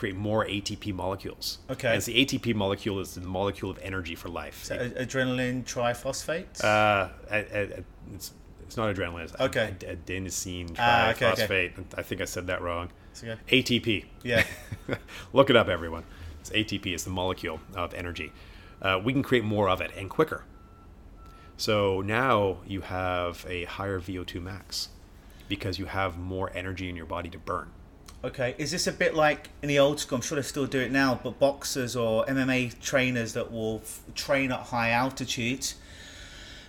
Create more ATP molecules. Okay. And it's the ATP molecule is the molecule of energy for life. A- adrenaline triphosphate. Uh, it's it's not adrenaline. It's Okay. ad- adenosine Ah, okay, okay. triphosphate. I think I said that wrong. It's okay. ATP. Yeah. Look it up, everyone. It's ATP. It's the molecule of energy. Uh, we can create more of it and quicker. So now you have a higher VO2 max because you have more energy in your body to burn. Okay, is this a bit like in the old school? I'm sure they still do it now, but boxers or MMA trainers that will f- train at high altitude.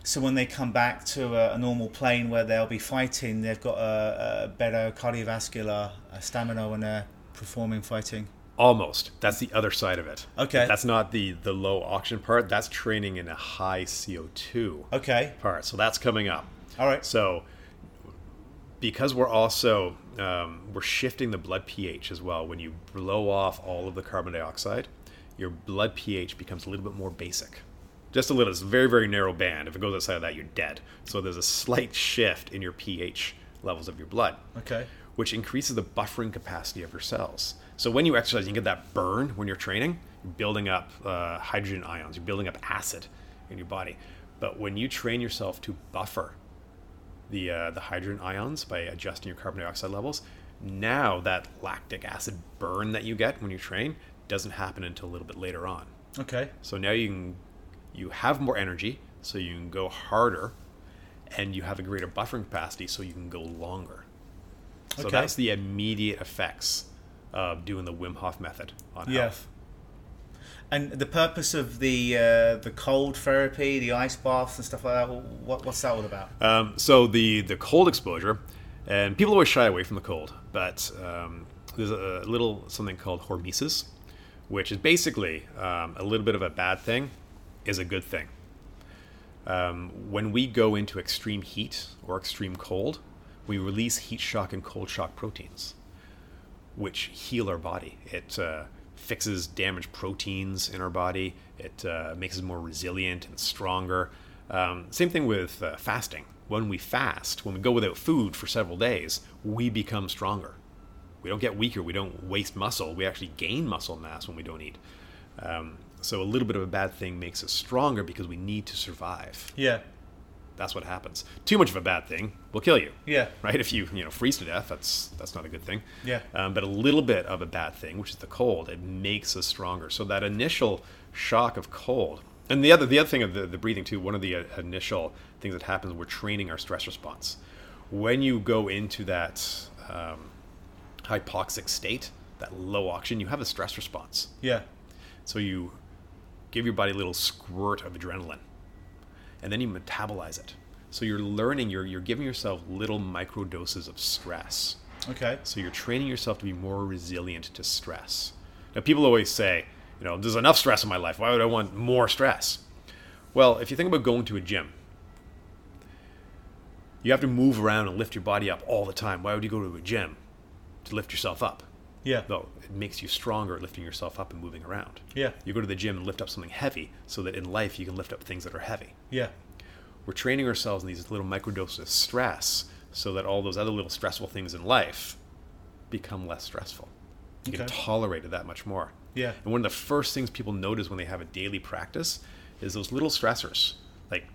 So when they come back to a, a normal plane where they'll be fighting, they've got a, a better cardiovascular uh, stamina when they're performing fighting. Almost. That's the other side of it. Okay. That's not the the low oxygen part. That's training in a high CO2 Okay, part. So that's coming up. all right. So because we're also um, we're shifting the blood pH as well. When you blow off all of the carbon dioxide, your blood pH becomes a little bit more basic. Just a little. It's a very very narrow band. If it goes outside of that, you're dead. So there's a slight shift in your pH levels of your blood Okay, which increases the buffering capacity of your cells. So when you exercise, you get that burn when you're training, you're building up uh, hydrogen ions, you're building up acid in your body. But when you train yourself to buffer the uh, the hydrogen ions by adjusting your carbon dioxide levels, now that lactic acid burn that you get when you train doesn't happen until a little bit later on. okay, So now you can you have more energy, so you can go harder, and you have a greater buffering capacity, so you can go longer. Okay. So Okay. that's the immediate effects of doing the Wim Hof method on Yeah. health. And the purpose of the uh, the cold therapy, the ice baths and stuff like that. What, what's that all about? Um, so the the cold exposure, and people always shy away from the cold, but um, there's a little something called hormesis, which is basically um, a little bit of a bad thing, is a good thing. Um, when we go into extreme heat or extreme cold, we release heat shock and cold shock proteins, which heal our body. It uh, fixes damaged proteins in our body. It uh, makes us more resilient and stronger. Um, same thing with uh, fasting. When we fast, when we go without food for several days, we become stronger. We don't get weaker. We don't waste muscle. We actually gain muscle mass when we don't eat. Um, so a little bit of a bad thing makes us stronger because we need to survive. Yeah, That's what happens. Too much of a bad thing will kill you. yeah, Right? If you you know freeze to death, that's that's not a good thing. Yeah. Um, but a little bit of a bad thing, which is the cold, it makes us stronger. So that initial shock of cold, and the other the other thing of the, the breathing too. One of the uh, initial things that happens, we're training our stress response. When you go into that um, hypoxic state, that low oxygen, you have a stress response. yeah, So you give your body a little squirt of adrenaline, and then you metabolize it. So you're learning, you're, you're giving yourself little micro doses of stress. okay, So you're training yourself to be more resilient to stress. Now, people always say, you know, there's enough stress in my life. Why would I want more stress? Well, if you think about going to a gym, you have to move around and lift your body up all the time. Why would you go to a gym? To lift yourself up. yeah, No, it makes you stronger at lifting yourself up and moving around. yeah, You go to the gym and lift up something heavy so that in life you can lift up things that are heavy. yeah, We're training ourselves in these little microdoses of stress so that all those other little stressful things in life become less stressful. You can tolerate it that much more. yeah, And one of the first things people notice when they have a daily practice is those little stressors, like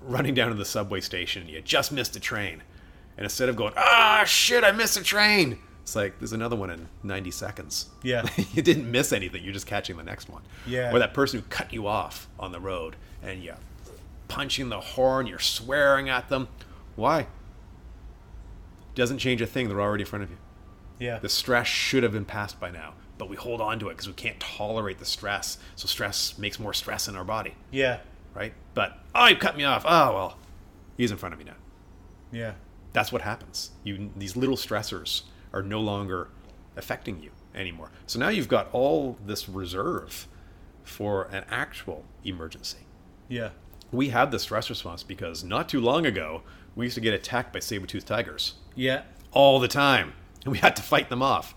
running down to the subway station, and you just missed a train. And instead of going, ah, shit, I missed a train, it's like, there's another one in 90 seconds. Yeah. you didn't miss anything, you're just catching the next one. Yeah. Or that person who cut you off on the road and you're punching the horn, you're swearing at them. Why? Doesn't change a thing, they're already in front of you. yeah, The stress should have been passed by now, but we hold on to it because we can't tolerate the stress. So stress makes more stress in our body, yeah, right? But oh, you cut me off. Oh well, he's in front of me now. yeah, That's what happens. You these little stressors are no longer affecting you anymore. So now you've got all this reserve for an actual emergency. yeah, We have the stress response because not too long ago we used to get attacked by saber-toothed tigers yeah, all the time. And we had to fight them off.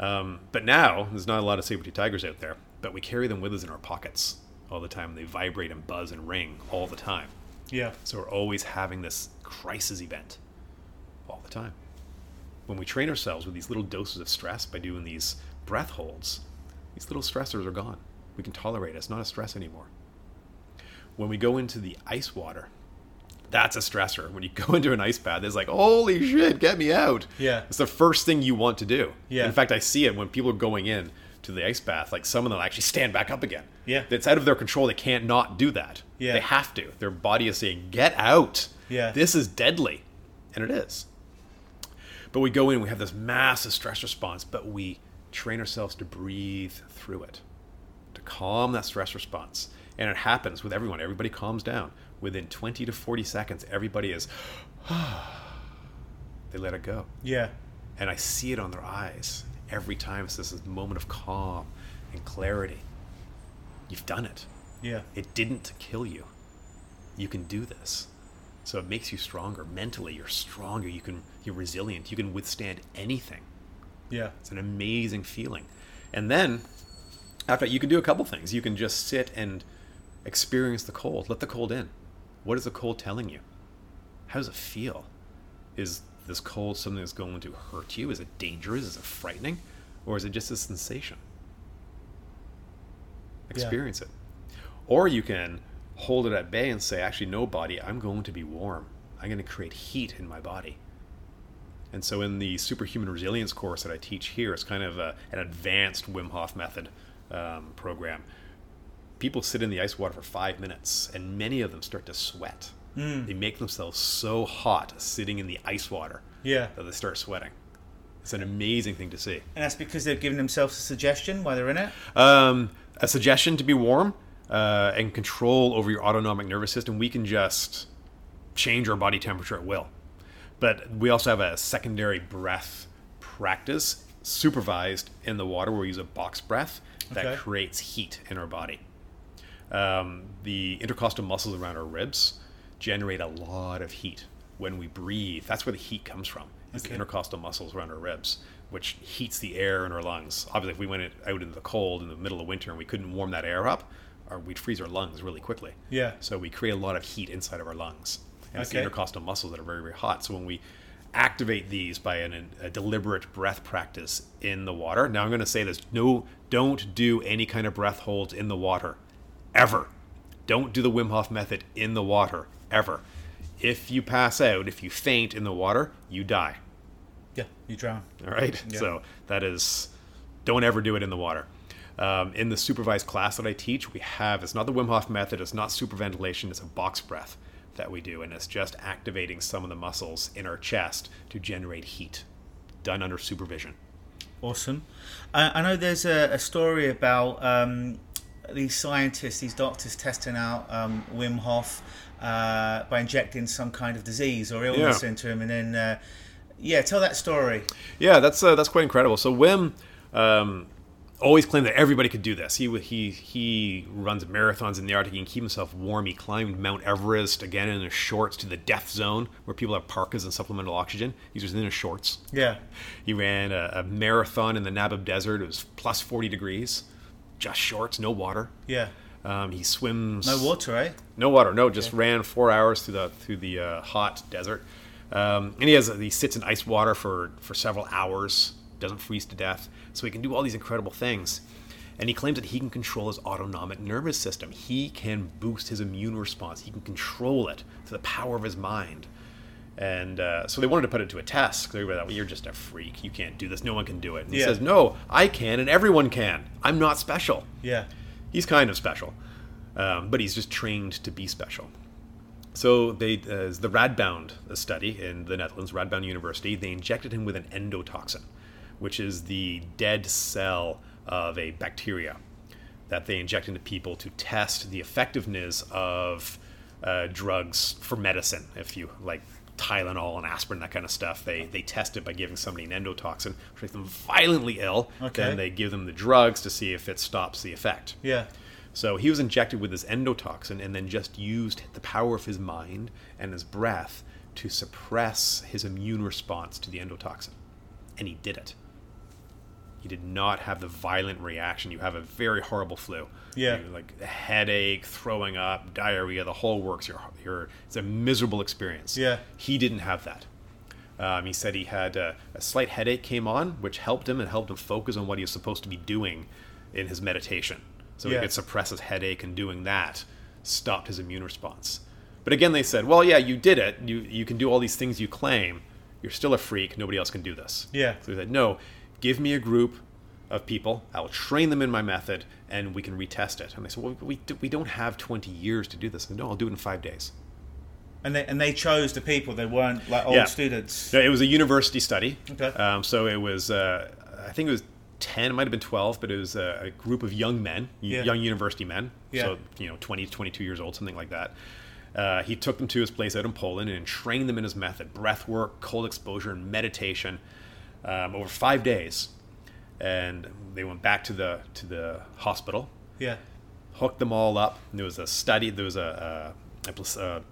Um, but now, there's not a lot of saber-tooth tigers out there, but we carry them with us in our pockets all the time. They vibrate and buzz and ring all the time. yeah, So we're always having this crisis event all the time. When we train ourselves with these little doses of stress by doing these breath holds, these little stressors are gone. We can tolerate it. It's not a stress anymore. When we go into the ice water, that's a stressor. When you go into an ice bath, it's like, holy shit, get me out. Yeah. It's the first thing you want to do. Yeah. In fact, I see it when people are going in to the ice bath, like some of them actually stand back up again. Yeah. It's out of their control. They can't not do that. Yeah. They have to. Their body is saying, get out. Yeah. This is deadly. And it is. But we go in, we have this massive stress response, but we train ourselves to breathe through it, to calm that stress response. And it happens with everyone. Everybody calms down. Within 20 to 40 seconds, everybody is, they let it go. Yeah. And I see it on their eyes every time. It's this moment of calm and clarity. You've done it. Yeah. It didn't kill you. You can do this. So it makes you stronger mentally. You're stronger. You can. You're resilient. You can withstand anything. Yeah. It's an amazing feeling. And then, after you can do a couple things. You can just sit and experience the cold. Let the cold in. What is the cold telling you? How does it feel? Is this cold something that's going to hurt you? Is it dangerous? Is it frightening? Or is it just a sensation? Experience it. Or you can hold it at bay and say, actually, no, body, I'm going to be warm. I'm going to create heat in my body. And so, in the superhuman resilience course that I teach here, it's kind of a, an advanced Wim Hof method um, program. People sit in the ice water for five minutes, and many of them start to sweat. They make themselves so hot sitting in the ice water Yeah. that they start sweating. It's an amazing thing to see. And that's because they've given themselves a suggestion while they're in it. Um, a suggestion to be warm uh, and control over your autonomic nervous system. We can just change our body temperature at will. But we also have a secondary breath practice supervised in the water where we use a box breath that Okay. creates heat in our body. Um, the intercostal muscles around our ribs generate a lot of heat when we breathe. That's where the heat comes from. It's Okay. the intercostal muscles around our ribs, which heats the air in our lungs. Obviously, if we went out into the cold in the middle of winter and we couldn't warm that air up, or we'd freeze our lungs really quickly. Yeah. So we create a lot of heat inside of our lungs. And it's the intercostal muscles that are very, very hot. So when we activate these by an, a deliberate breath practice in the water, now I'm going to say this: no, don't do any kind of breath holds in the water, ever. Don't do the Wim Hof method in the water ever. If you pass out, if you faint in the water, you die. Yeah. You drown. All right. Yeah. So that is, don't ever do it in the water. Um, in the supervised class that I teach, we have it's not the Wim Hof method. It's not superventilation. It's a box breath that we do, and it's just activating some of the muscles in our chest to generate heat, done under supervision. Awesome. I, I know there's a, a story about um, these scientists, these doctors testing out um, Wim Hof uh, by injecting some kind of disease or illness Yeah. into him, and then uh, yeah, tell that story. Yeah, that's uh, that's quite incredible. So Wim um, always claimed that everybody could do this. He he he runs marathons in the Arctic. He can keep himself warm. He climbed Mount Everest again in his shorts to the death zone where people have parkas and supplemental oxygen. He was in his shorts. Yeah. He ran a, a marathon in the Namib Desert. It was plus 40 degrees, just shorts, no water. Yeah. Um, he swims. No water, eh? No water. No, just ran four hours through the through the uh, hot desert. Um, and he has he sits in ice water for for several hours. Doesn't freeze to death. So he can do all these incredible things. And he claims that he can control his autonomic nervous system. He can boost his immune response. He can control it to the power of his mind. And uh, so they wanted to put it to a test. They were like, well, you're just a freak. You can't do this. No one can do it. And he says, no, I can, and everyone can. I'm not special Yeah. he's kind of special, um, but he's just trained to be special. So they, uh, the Radboud study in the Netherlands, Radboud University, they injected him with an endotoxin, which is the dead cell of a bacteria that they inject into people to test the effectiveness of uh, drugs for medicine. If you like Tylenol and aspirin, that kind of stuff, they they test it by giving somebody an endotoxin, which makes them violently ill. Okay. Then they give them the drugs to see if it stops the effect. Yeah. So he was injected with this endotoxin and then just used the power of his mind and his breath to suppress his immune response to the endotoxin. And he did it. He did not have the violent reaction. You have a very horrible flu. Yeah. You- like a headache, throwing up, diarrhea, the whole works. You're, you're, it's a miserable experience. Yeah. He didn't have that. Um, he said he had a, a slight headache came on, which helped him and helped him focus on what he was supposed to be doing in his meditation. So Yeah. he could suppress his headache, and doing that stopped his immune response. But again, they said, "Well, yeah, you did it. You you can do all these things you claim. You're still a freak. Nobody else can do this." Yeah. So they said, "No, give me a group of people. I will train them in my method, and we can retest it." And they said, "Well, we we don't have 20 years to do this." "No, I'll do it in five days." And they and they chose the people. They weren't like old Yeah. students. No, it was a university study. Okay. Um, so it was, uh, I think it was 10, it might have been 12, but it was a, a group of young men, Yeah. young university men. Yeah. So, you know, 20 to 22 years old, something like that. Uh, he took them to his place out in Poland and trained them in his method breath work, cold exposure, and meditation um, over five days. And they went back to the to the hospital Yeah. hooked them all up. And there was a study, there was a, a, a, a,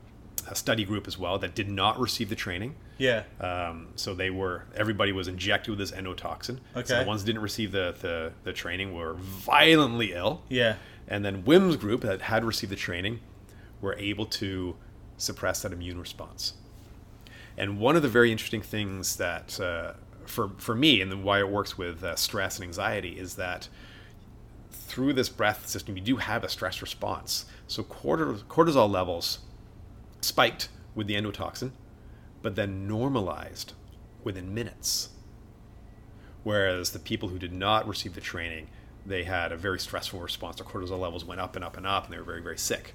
a study group as well that did not receive the training. Yeah. Um, so they were everybody was injected with this endotoxin. So Okay. the ones didn't receive the, the, the training were violently ill. Yeah. And then Wim's group that had received the training were able to suppress that immune response. And one of the very interesting things that, uh, for, for me, and why it works with uh, stress and anxiety, is that through this breath system, you do have a stress response. So cortisol, cortisol levels spiked with the endotoxin, but then normalized within minutes. Whereas the people who did not receive the training, they had a very stressful response. Their cortisol levels went up and up and up, and they were very, very sick.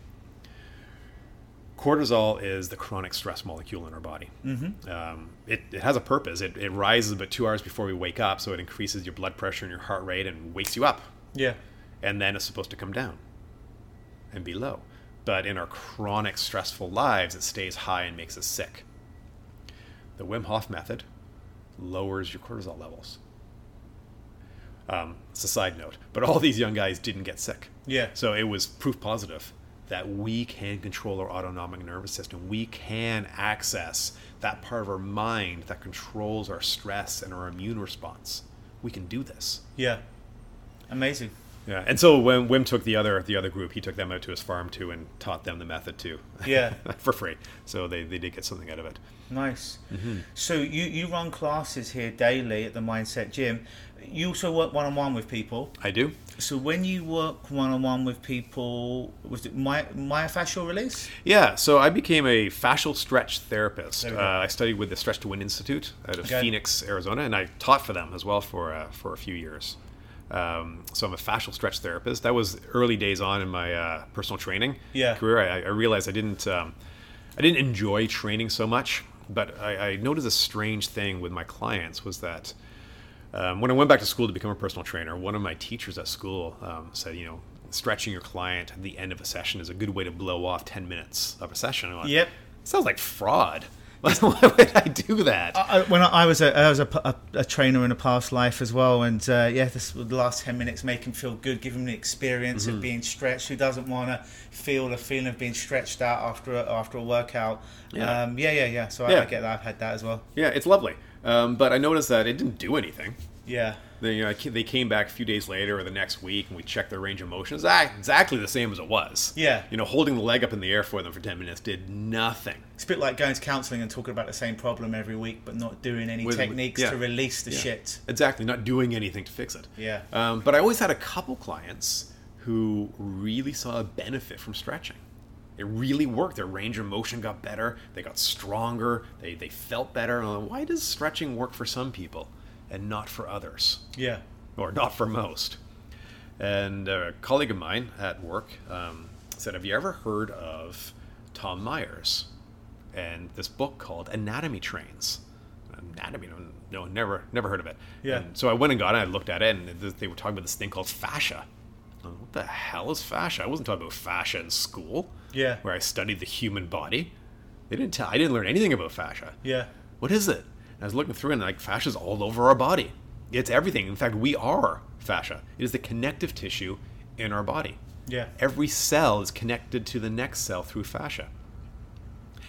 Cortisol is the chronic stress molecule in our body. Mm-hmm. Um, it, it has a purpose. It, it rises about two hours before we wake up, so it increases your blood pressure and your heart rate and wakes you up. Yeah. And then it's supposed to come down and be low. But in our chronic stressful lives, it stays high and makes us sick. The Wim Hof method lowers your cortisol levels. Um, it's a side note, but all these young guys didn't get sick. Yeah. So it was proof positive that we can control our autonomic nervous system. We can access that part of our mind that controls our stress and our immune response. We can do this. Yeah. Amazing. Yeah, and so when Wim took the other the other group, he took them out to his farm too and taught them the method too. Yeah. for free. So they, they did get something out of it. Nice. Mm-hmm. So you, you run classes here daily at the Mindset Gym. You also work one on one with people. I do. So when you work one on one with people, was it my myofascial release? Yeah, so I became a fascial stretch therapist. Uh. I studied with the Stretch to Win Institute out of Okay. Phoenix, Arizona, and I taught for them as well for uh, for a few years. Um, so I'm a fascial stretch therapist. That was early days on in my uh, personal training Yeah. career. I, I realized I didn't um, I didn't enjoy training so much, but I, I noticed a strange thing with my clients was that um, when I went back to school to become a personal trainer, one of my teachers at school um, said, you know, stretching your client at the end of a session is a good way to blow off 10 minutes of a session. I'm like, Yep. Sounds like fraud. Why would I do that? I, when I, I was a I was a, a- a trainer in a past life as well, and uh, yeah, this the last ten minutes make him feel good, give him the experience Mm-hmm. of being stretched. Who doesn't want to feel the feeling of being stretched out after a, after a workout? Yeah. um, yeah, yeah, yeah. So I, Yeah. I get that. I've had that as well. yeah, it's lovely. Um, but I noticed that it didn't do anything. Yeah, They, you know, they came back a few days later or the next week, and we checked their range of motion. It's exactly the same as it was. Yeah. You know, holding the leg up in the air for them for 10 minutes did nothing. it's a bit like going to counselling and talking about the same problem every week, but not doing any with- techniques yeah. to release the Yeah. shit. Exactly, not doing anything to fix it. Yeah. Um, but I always had a couple clients who really saw a benefit from stretching. It really worked. Their range of motion got better. They got stronger. They, they felt better. Why does stretching work for some people and not for others? Yeah, Or not for most? And a colleague of mine at work um, said, Have you ever heard of Tom Myers and this book called Anatomy Trains? Anatomy? No, no never, never heard of it. Yeah. And so I went and got it. I looked at it, and they were talking about this thing called fascia. What the hell is fascia? I wasn't talking about fascia in school, yeah, where I studied the human body. They didn't tell. I didn't learn anything about fascia. yeah, What is it? And I was looking through, and like fascia's all over our body. It's everything. In fact, we are fascia. It is the connective tissue in our body. yeah, Every cell is connected to the next cell through fascia.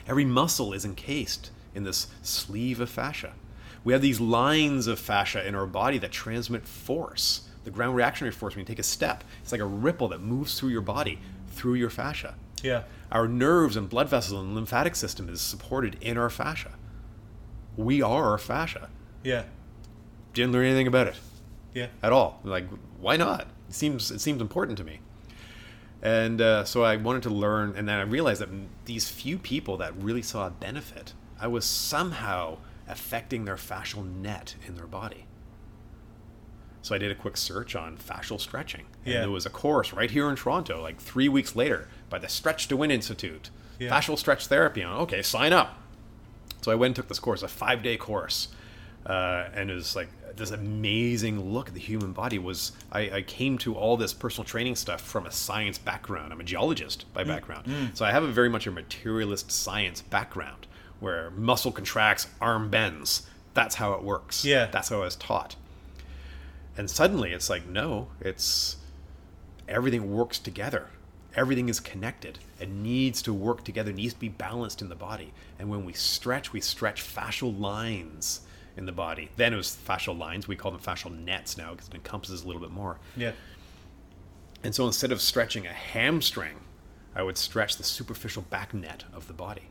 Every muscle is encased in this sleeve of fascia. We have these lines of fascia in our body that transmit force. The ground reactionary force when you take a step, it's like a ripple that moves through your body, through your fascia. yeah, Our nerves and blood vessels and lymphatic system is supported in our fascia. we are our fascia. Yeah. Didn't learn anything about it Yeah. at all. Like, why not? It seems it seems important to me. And uh, so I wanted to learn, and then I realized that these few people that really saw a benefit, I was somehow affecting their fascial net in their body. So I did a quick search on fascial stretching. And Yeah. there was a course right here in Toronto, like three weeks later, by the Stretch to Win Institute. Yeah. Fascial stretch therapy. I'm, okay, sign up. So I went and took this course, a five day course. Uh, and it was like this amazing look at the human body was I, I came to all this personal training stuff from a science background. I'm a geologist Mm. by background. So I have a very much a materialist science background where muscle contracts, arm bends. That's how it works. Yeah. That's how I was taught. And suddenly it's like, no, it's everything works together. Everything is connected. and needs to work together, needs to be balanced in the body. And when we stretch, we stretch fascial lines in the body. Then it was fascial lines. We call them fascial nets now because it encompasses a little bit more. Yeah. And so instead of stretching a hamstring, I would stretch the superficial back net of the body.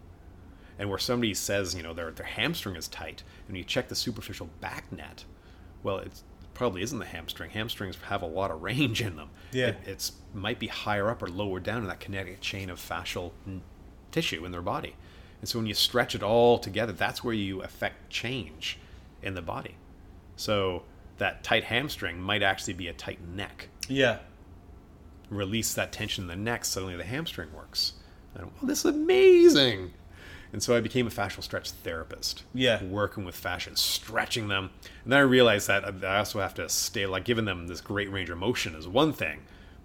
And where somebody says, you know, their, their hamstring is tight, and you check the superficial back net, well, it probably isn't the hamstring. Hamstrings have a lot of range in them. Yeah. It it's, might be higher up or lower down in that kinetic chain of fascial n- tissue in their body. And so when you stretch it all together, that's where you affect change in the body. So that tight hamstring might actually be a tight neck Yeah. release that tension in the neck, suddenly the hamstring works. And well, this is amazing. And so I became a fascial stretch therapist. Yeah. Working with fascia, stretching them. And then I realized that I also have to stay, like, giving them this great range of motion is one thing.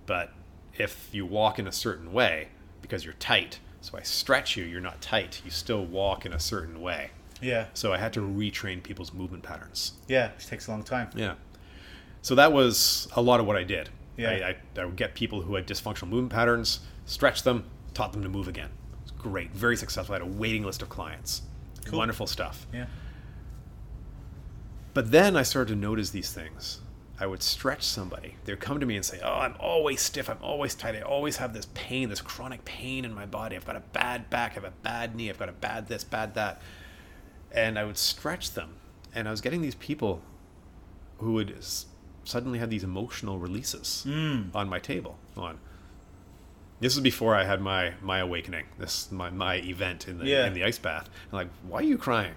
But if you walk in a certain way, because you're tight, so I stretch you, you're not tight, you still walk in a certain way. Yeah. So I had to retrain people's movement patterns. Yeah. Which takes a long time. Yeah. So that was a lot of what I did. Yeah. I, I, I would get people who had dysfunctional movement patterns, stretch them, taught them to move again. Great, very successful. I had a waiting list of clients. Cool. Wonderful stuff. Yeah. But then I started to notice these things. I would stretch somebody. They would come to me and say, Oh, I'm always stiff. I'm always tight. I always have this pain, this chronic pain in my body. I've got a bad back. I have a bad knee. I've got a bad this, bad that. And I would stretch them. And I was getting these people who would s- suddenly have these emotional releases hmm. on my table. On this was before I had my my awakening. This my my event in the Yeah. in the ice bath. I'm like, why are you crying?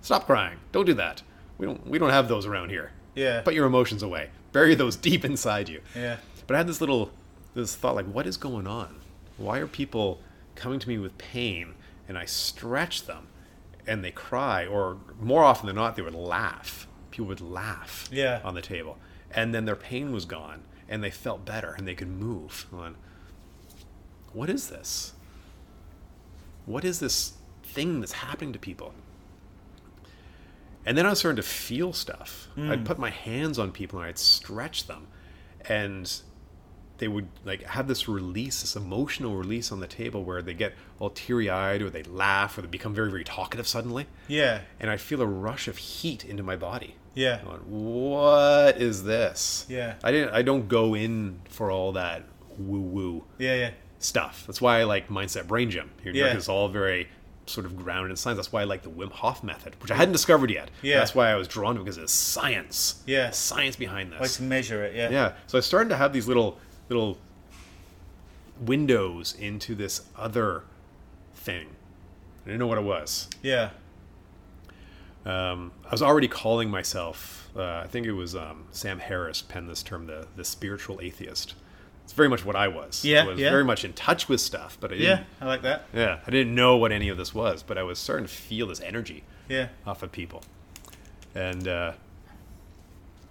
Stop crying. Don't do that. We don't we don't have those around here. Yeah. Put your emotions away. Bury those deep inside you. Yeah. But I had this little this thought like, what is going on? Why are people coming to me with pain and I stretch them and they cry or more often than not they would laugh. People would laugh Yeah. on the table. And then their pain was gone and they felt better and they could move. Like, what is this? What is this thing that's happening to people? And then I was starting to feel stuff. I'd hmm. put my hands on people and I'd stretch them. And they would like have this release, this emotional release on the table where they get all teary eyed or they laugh or they become very, very talkative suddenly. Yeah. And I'd feel a rush of heat into my body. Yeah. I'm what is this? Yeah. I didn't I don't go in for all that woo woo Yeah. Yeah. Stuff. That's why I like Mindset Brain Gym. Here, Yeah. It's all very sort of grounded in science. That's why I like the Wim Hof method, which I hadn't discovered yet. Yeah. That's why I was drawn to it because it's science. Yeah. Science behind this. Like to measure it. Yeah. Yeah. So I started to have these little little windows into this other thing. I didn't know what it was. Yeah. Um, I was already calling myself. Uh, I think it was um, Sam Harris penned this term, the the spiritual atheist. It's very much what I was. Yeah, I was yeah. very much in touch with stuff, but I. Yeah. I like that. Yeah, I didn't know what any of this was, but I was starting to feel this energy Yeah. off of people, and uh,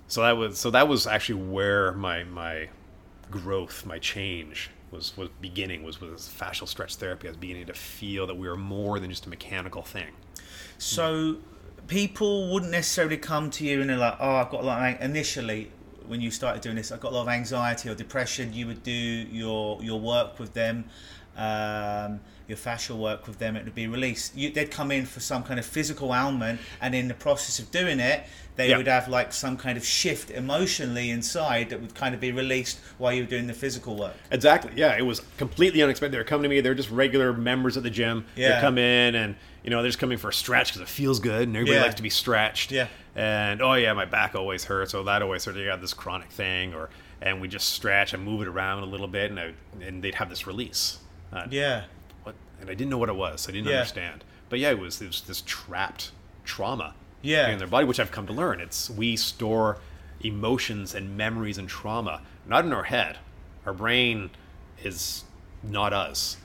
so that was so that was actually where my my growth, my change was was beginning was with fascial stretch therapy. I was beginning to feel that we were more than just a mechanical thing. So people wouldn't necessarily come to you and they're like, "Oh, I've got a lot of ang-. initially." When you started doing this, I got a lot of anxiety or depression. You would do your your work with them, um, your fascial work with them, it would be released. You, they'd come in for some kind of physical ailment, and in the process of doing it, they Yeah. would have like some kind of shift emotionally inside that would kind of be released while you were doing the physical work. Exactly. Yeah, it was completely unexpected. They were coming to me. They're just regular members at the gym. Yeah. They come in and you know they're just coming for a stretch because it feels good and everybody Yeah. likes to be stretched. Yeah. And oh yeah, my back always hurts. Oh, that always hurts. You got this chronic thing, or and we just stretch and move it around a little bit, and I, and they'd have this release. Uh, Yeah. What? And I didn't know what it was. I didn't Yeah. understand. But yeah, it was, it was this trapped trauma Yeah. in their body, which I've come to learn. It's we store emotions and memories and trauma not in our head. Our brain is not us.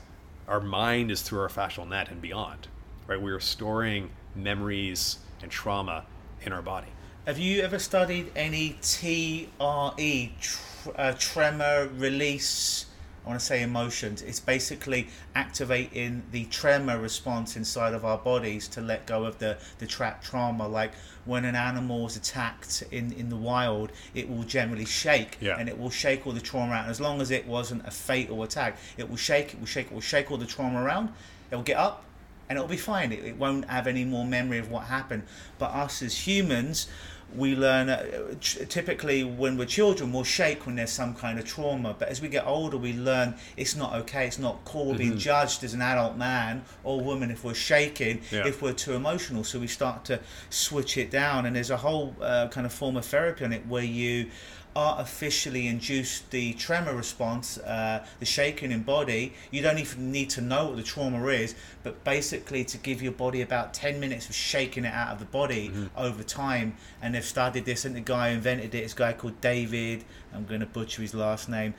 Our mind is through our fascial net and beyond. Right? We are storing memories and trauma in our body. Have you ever studied any TRE, tr- uh, tremor release? I want to say emotions. It's basically activating the tremor response inside of our bodies to let go of the, the trapped trauma. Like when an animal is attacked in, in the wild, it will generally shake Yeah. and it will shake all the trauma out. And as long as it wasn't a fatal attack, it will shake, it will shake, it will shake all the trauma around. It will get up, and it'll be fine. It, it won't have any more memory of what happened. But us as humans, we learn uh, t- typically when we're children, we'll shake when there's some kind of trauma. But as we get older, we learn it's not okay. It's not cool. Mm-hmm. being judged as an adult man or woman if we're shaking, Yeah. if we're too emotional. So we start to switch it down. And there's a whole uh, kind of form of therapy on it where you artificially induce the tremor response, uh, the shaking in body. You don't even need to know what the trauma is, but basically to give your body about 10 minutes of shaking it out of the body over time. And they've started this, and the guy who invented it is a guy called David, I'm going to butcher his last name,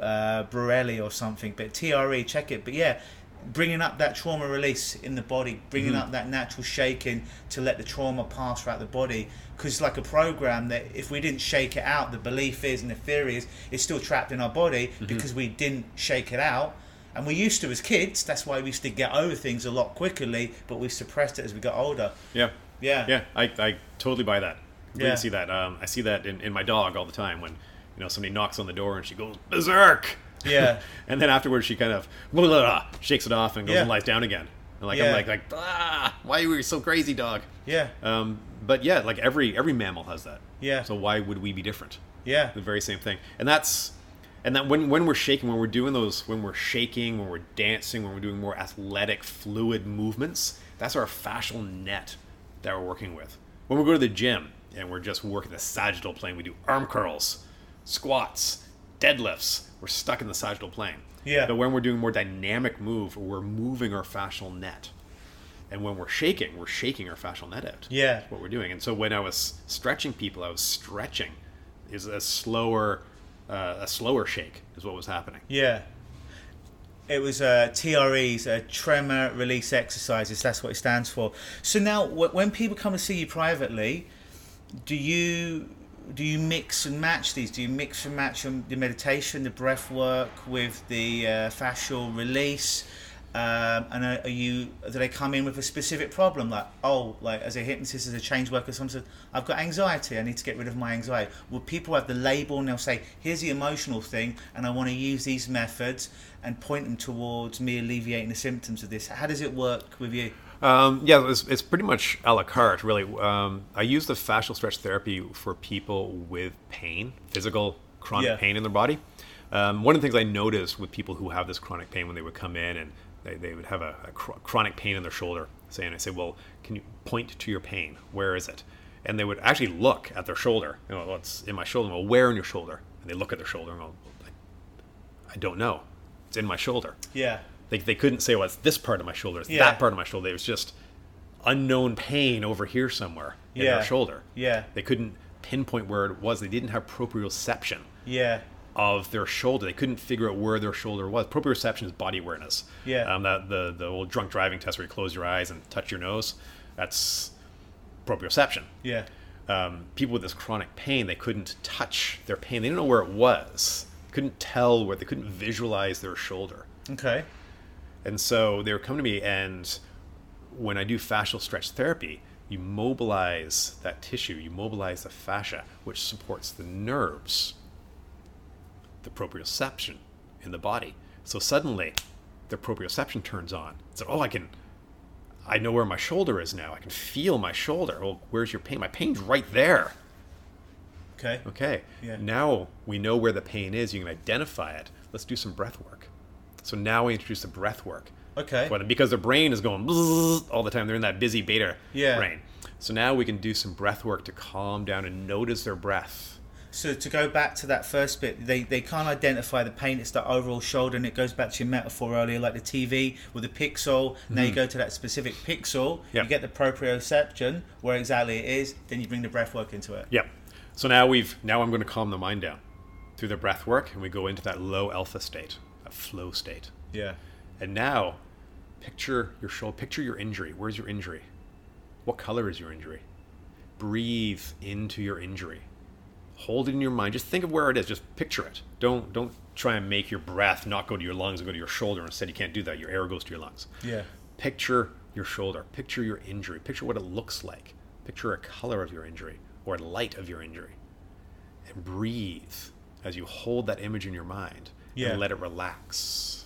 uh, Borelli or something, but TRE, check it. But yeah, bringing up that trauma release in the body, bringing up that natural shaking to let the trauma pass throughout the body. Because like a program that if we didn't shake it out, the belief is and the theory is it's still trapped in our body because we didn't shake it out. And we used to as kids. That's why we used to get over things a lot quickly, but we suppressed it as we got older. Yeah. Yeah. Yeah, I, I totally buy that. Completely Yeah. see that. Um, I see that in, in my dog all the time when you know somebody knocks on the door and she goes berserk. Yeah. and then afterwards she kind of blah, blah, blah, shakes it off and goes Yeah. and lies down again. And like Yeah. I'm like like ah, why were you so crazy, dog? Yeah. Um, but yeah, like every every mammal has that. Yeah. So why would we be different? Yeah. The very same thing. And that's and that when when we're shaking, when we're doing those, when we're shaking, when we're dancing, when we're doing more athletic, fluid movements, that's our fascial net that we're working with. When we go to the gym and we're just working the sagittal plane, we do arm curls, squats, deadlifts. We're stuck in the sagittal plane. Yeah. But when we're doing more dynamic move, we're moving our fascial net. And when we're shaking, we're shaking our fascial net out. Yeah. That's what we're doing. And so when I was stretching people, I was stretching is a slower, uh, a slower shake is what was happening. Yeah. It was uh, TREs, uh, tremor release exercises. That's what it stands for. So now, wh- when people come to see you privately, do you do you mix and match these? Do you mix and match the meditation, the breath work with the uh, fascial release? Um, and are, are you do they come in with a specific problem like oh like as a hypnotist as a change worker someone says I've got anxiety I need to get rid of my anxiety will people have the label and they'll say here's the emotional thing and I want to use these methods and point them towards me alleviating the symptoms of this how does it work with you Um, yeah, it's, it's pretty much a la carte, really. Um, I use the fascial stretch therapy for people with pain, physical chronic Yeah. pain in their body. Um, one of the things I noticed with people who have this chronic pain when they would come in and they, they would have a, a chro- chronic pain in their shoulder, say, and I say, well, can you point to your pain? Where is it? And they would actually look at their shoulder. You know, well, it's in my shoulder. Well, where in your shoulder? And they look at their shoulder and go, I don't know. It's in my shoulder. yeah They, they couldn't say, well, it's this part of my shoulder, it's Yeah. that part of my shoulder. It was just unknown pain over here somewhere in Yeah. their shoulder. Yeah. They couldn't pinpoint where it was. They didn't have proprioception yeah of their shoulder. They couldn't figure out where their shoulder was. Proprioception is body awareness. Yeah. Um, that the the old drunk driving test where you close your eyes and touch your nose. That's proprioception. yeah Um, people with this chronic pain, they couldn't touch their pain. They didn't know where it was. Couldn't tell where. They couldn't visualize their shoulder. okay And so they were coming to me, and when I do fascial stretch therapy, you mobilize that tissue, you mobilize the fascia, which supports the nerves, the proprioception in the body. So suddenly, the proprioception turns on. So, oh, I can, I know where my shoulder is now. I can feel my shoulder. Well, where's your pain? My pain's right there. Okay. Okay. Yeah. Now we know where the pain is. You can identify it. Let's do some breath work. So now we introduce the breath work. Okay. But because their brain is going all the time, they're in that busy beta Yeah. brain. So now we can do some breath work to calm down and notice their breath. So to go back to that first bit, they, they can't identify the pain. It's the overall shoulder, and it goes back to your metaphor earlier, like the TV with the pixel. Now you go to that specific pixel, Mm-hmm. Yep. you get the proprioception, where exactly it is. Then you bring the breath work into it. Yep. So now we've now I'm going to calm the mind down through the breath work, and we go into that low alpha state, a flow state. Yeah. And now, picture your shoulder. Picture your injury. Where's your injury? What color is your injury? Breathe into your injury. Hold it in your mind. Just think of where it is. Just picture it. Don't don't try and make your breath not go to your lungs and go to your shoulder. Instead, you can't do that. Your air goes to your lungs. Yeah. Picture your shoulder. Picture your injury. Picture what it looks like. Picture a color of your injury or a light of your injury. And breathe as you hold that image in your mind Yeah. and let it relax.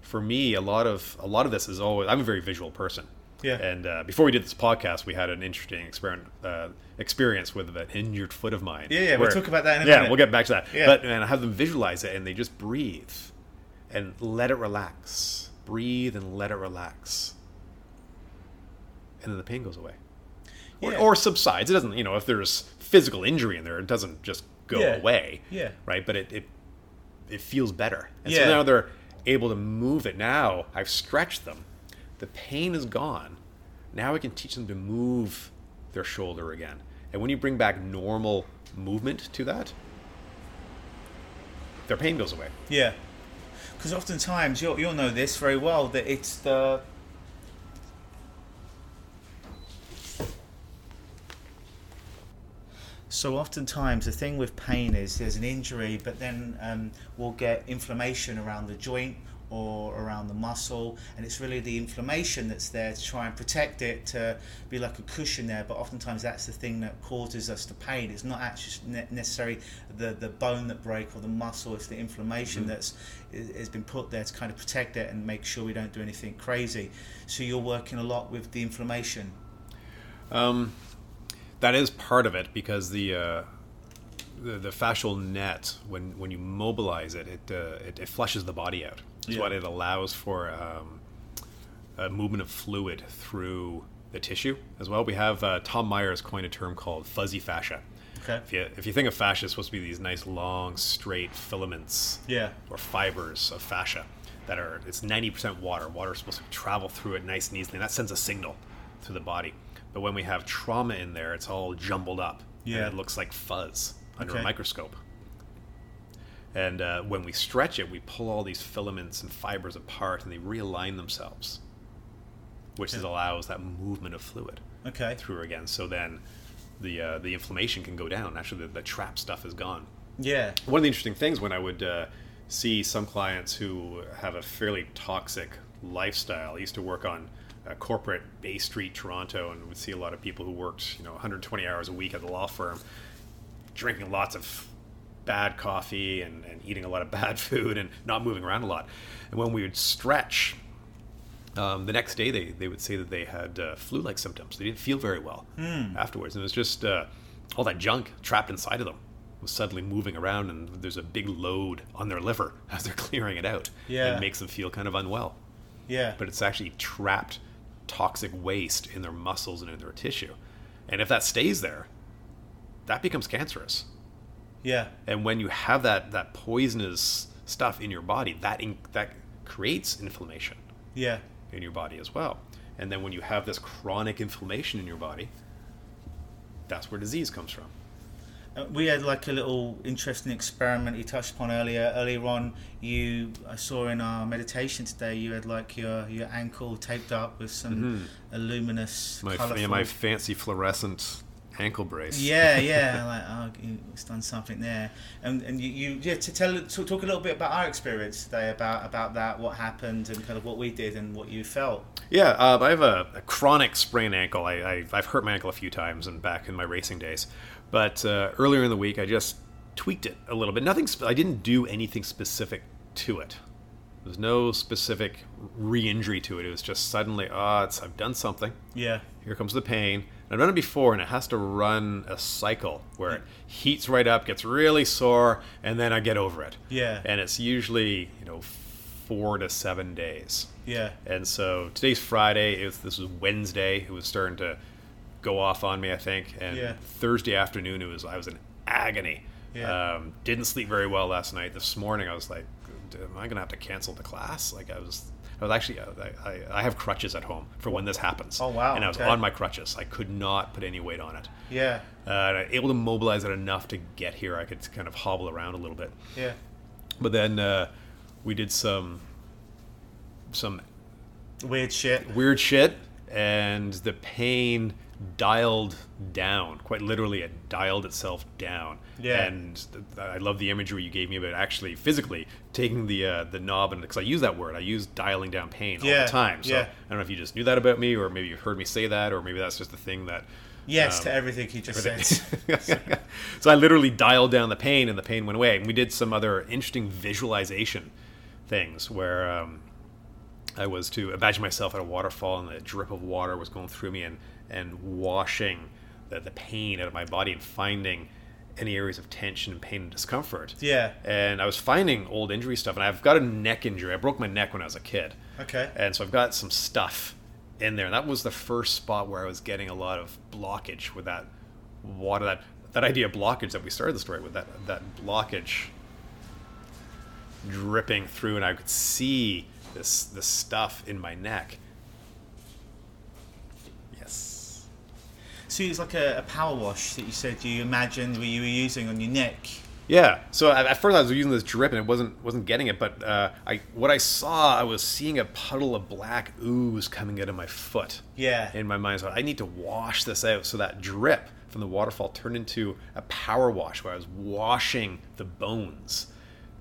For me, a lot of a lot of this is always I'm a very visual person. Yeah. And uh, before we did this podcast, we had an interesting experiment uh, experience with an injured foot of mine. Yeah, yeah, we'll talk about that in a yeah, minute. we'll get back to that. Yeah. But and I have them visualize it, and they just breathe and let it relax. Breathe and let it relax, and then the pain goes away, or, Yeah. or subsides. It doesn't, you know, if there's physical injury in there, it doesn't just go Yeah. away. Yeah. Right, but it it, it feels better, and Yeah. so now they're able to move it. Now I've stretched them, the pain is gone. Now I can teach them to move their shoulder again, and when you bring back normal movement to that, their pain goes away. Yeah. Because oftentimes, you'll, you'll know this very well, that it's the. So oftentimes the thing with pain is there's an injury, but then um, we'll get inflammation around the joint or around the muscle, and it's really the inflammation that's there to try and protect it to be like a cushion there. But oftentimes that's the thing that causes us the pain. It's not actually ne- necessarily the the bone that break or the muscle. It's the inflammation that's i- has been put there to kind of protect it and make sure we don't do anything crazy. So you're working a lot with the inflammation. Um, that is part of it because the uh, the, the fascial net, when when you mobilize it, it uh, it, it flushes the body out. That's Yeah. what it allows for um, a movement of fluid through the tissue as well. We have uh, Tom Myers coined a term called fuzzy fascia. Okay. If you, if you think of fascia, it's supposed to be these nice long straight filaments Yeah. or fibers of fascia that are it's 90% water water is supposed to travel through it nice and easily and that sends a signal through the body but when we have trauma in there it's all jumbled up Yeah. and it looks like fuzz under Okay. a microscope and uh, when we stretch it we pull all these filaments and fibers apart and they realign themselves which is allows that movement of fluid Okay. through again so then the uh, the inflammation can go down actually the, the trap stuff is gone Yeah. one of the interesting things when I would uh, see some clients who have a fairly toxic lifestyle. I used to work on uh, corporate Bay Street, Toronto, and would see a lot of people who worked, you know, 120 hours a week at the law firm, drinking lots of bad coffee and, and eating a lot of bad food and not moving around a lot. And when we would stretch, um, the next day they, they would say that they had uh, flu-like symptoms. They didn't feel very well afterwards, and it was just uh, all that junk trapped inside of them was suddenly moving around, and there's a big load on their liver as they're clearing it out. Yeah. and it makes them feel kind of unwell. Yeah. But it's actually trapped toxic waste in their muscles and in their tissue, and if that stays there, that becomes cancerous. yeah. And when you have that that poisonous stuff in your body, that in, that creates inflammation Yeah. in your body as well. And then when you have this chronic inflammation in your body, that's where disease comes from. Uh, we had like a little interesting experiment you touched upon earlier. Earlier on, you I saw in our meditation today you had like your your ankle taped up with some a luminous, My, colourful. yeah, my fancy fluorescent ankle brace. yeah, yeah, like oh, he's done something there, and and you, you yeah to tell to talk a little bit about our experience today about about that, what happened, and kind of what we did and what you felt. Yeah, uh, I have a, a chronic sprained ankle. I, I, I've hurt my ankle a few times and back in my racing days. But uh, earlier in the week, I just tweaked it a little bit. Nothing. Sp- I didn't do anything specific to it. was no specific re-injury to it. It was just suddenly, ah, it's I've done something. Yeah. Here comes the pain. And I've done it before, and it has to run a cycle where it heats right up, gets really sore, and then I get over it. Yeah. And it's usually you know four to seven days. Yeah. And so today's Friday. It was, this was Wednesday. It was starting to go off on me, I think. And Yeah. Thursday afternoon, it was I was in agony. Yeah. Um, didn't sleep very well last night. This morning, I was like, "Am I gonna have to cancel the class?" Like I was. I was actually. I, I, I have crutches at home for when this happens. Oh, wow, And I was okay. on my crutches. I could not put any weight on it. Yeah. Uh, able to mobilize it enough to get here. I could kind of hobble around a little bit. Yeah. But then uh, we did some some Weird shit. weird shit, and the pain dialed down. Quite literally, it dialed itself down. Yeah. And th- I love the imagery you gave me about actually physically taking the uh, the knob, and because I use that word, I use dialing down pain all the time. So yeah. I don't know if you just knew that about me, or maybe you've heard me say that, or maybe that's just the thing that. Yes um, to everything he just said. so I literally dialed down the pain, and the pain went away. And we did some other interesting visualization things where um, I was to imagine myself at a waterfall, and the drip of water was going through me and and washing the, the pain out of my body and finding any areas of tension and pain and discomfort. Yeah. And I was finding old injury stuff, and I've got a neck injury. I broke my neck when I was a kid. Okay. And so I've got some stuff in there. And that was the first spot where I was getting a lot of blockage with that water, that that idea of blockage that we started the story with, that that blockage dripping through, and I could see this this stuff in my neck. Yes. So it's like a, a power wash that you said you imagined you were using on your neck. Yeah. So at at first I was using this drip and it wasn't wasn't getting it, but uh, I what I saw I was seeing a puddle of black ooze coming out of my foot. Yeah. In my mind, so I need to wash this out. So that drip from the waterfall turned into a power wash where I was washing the bones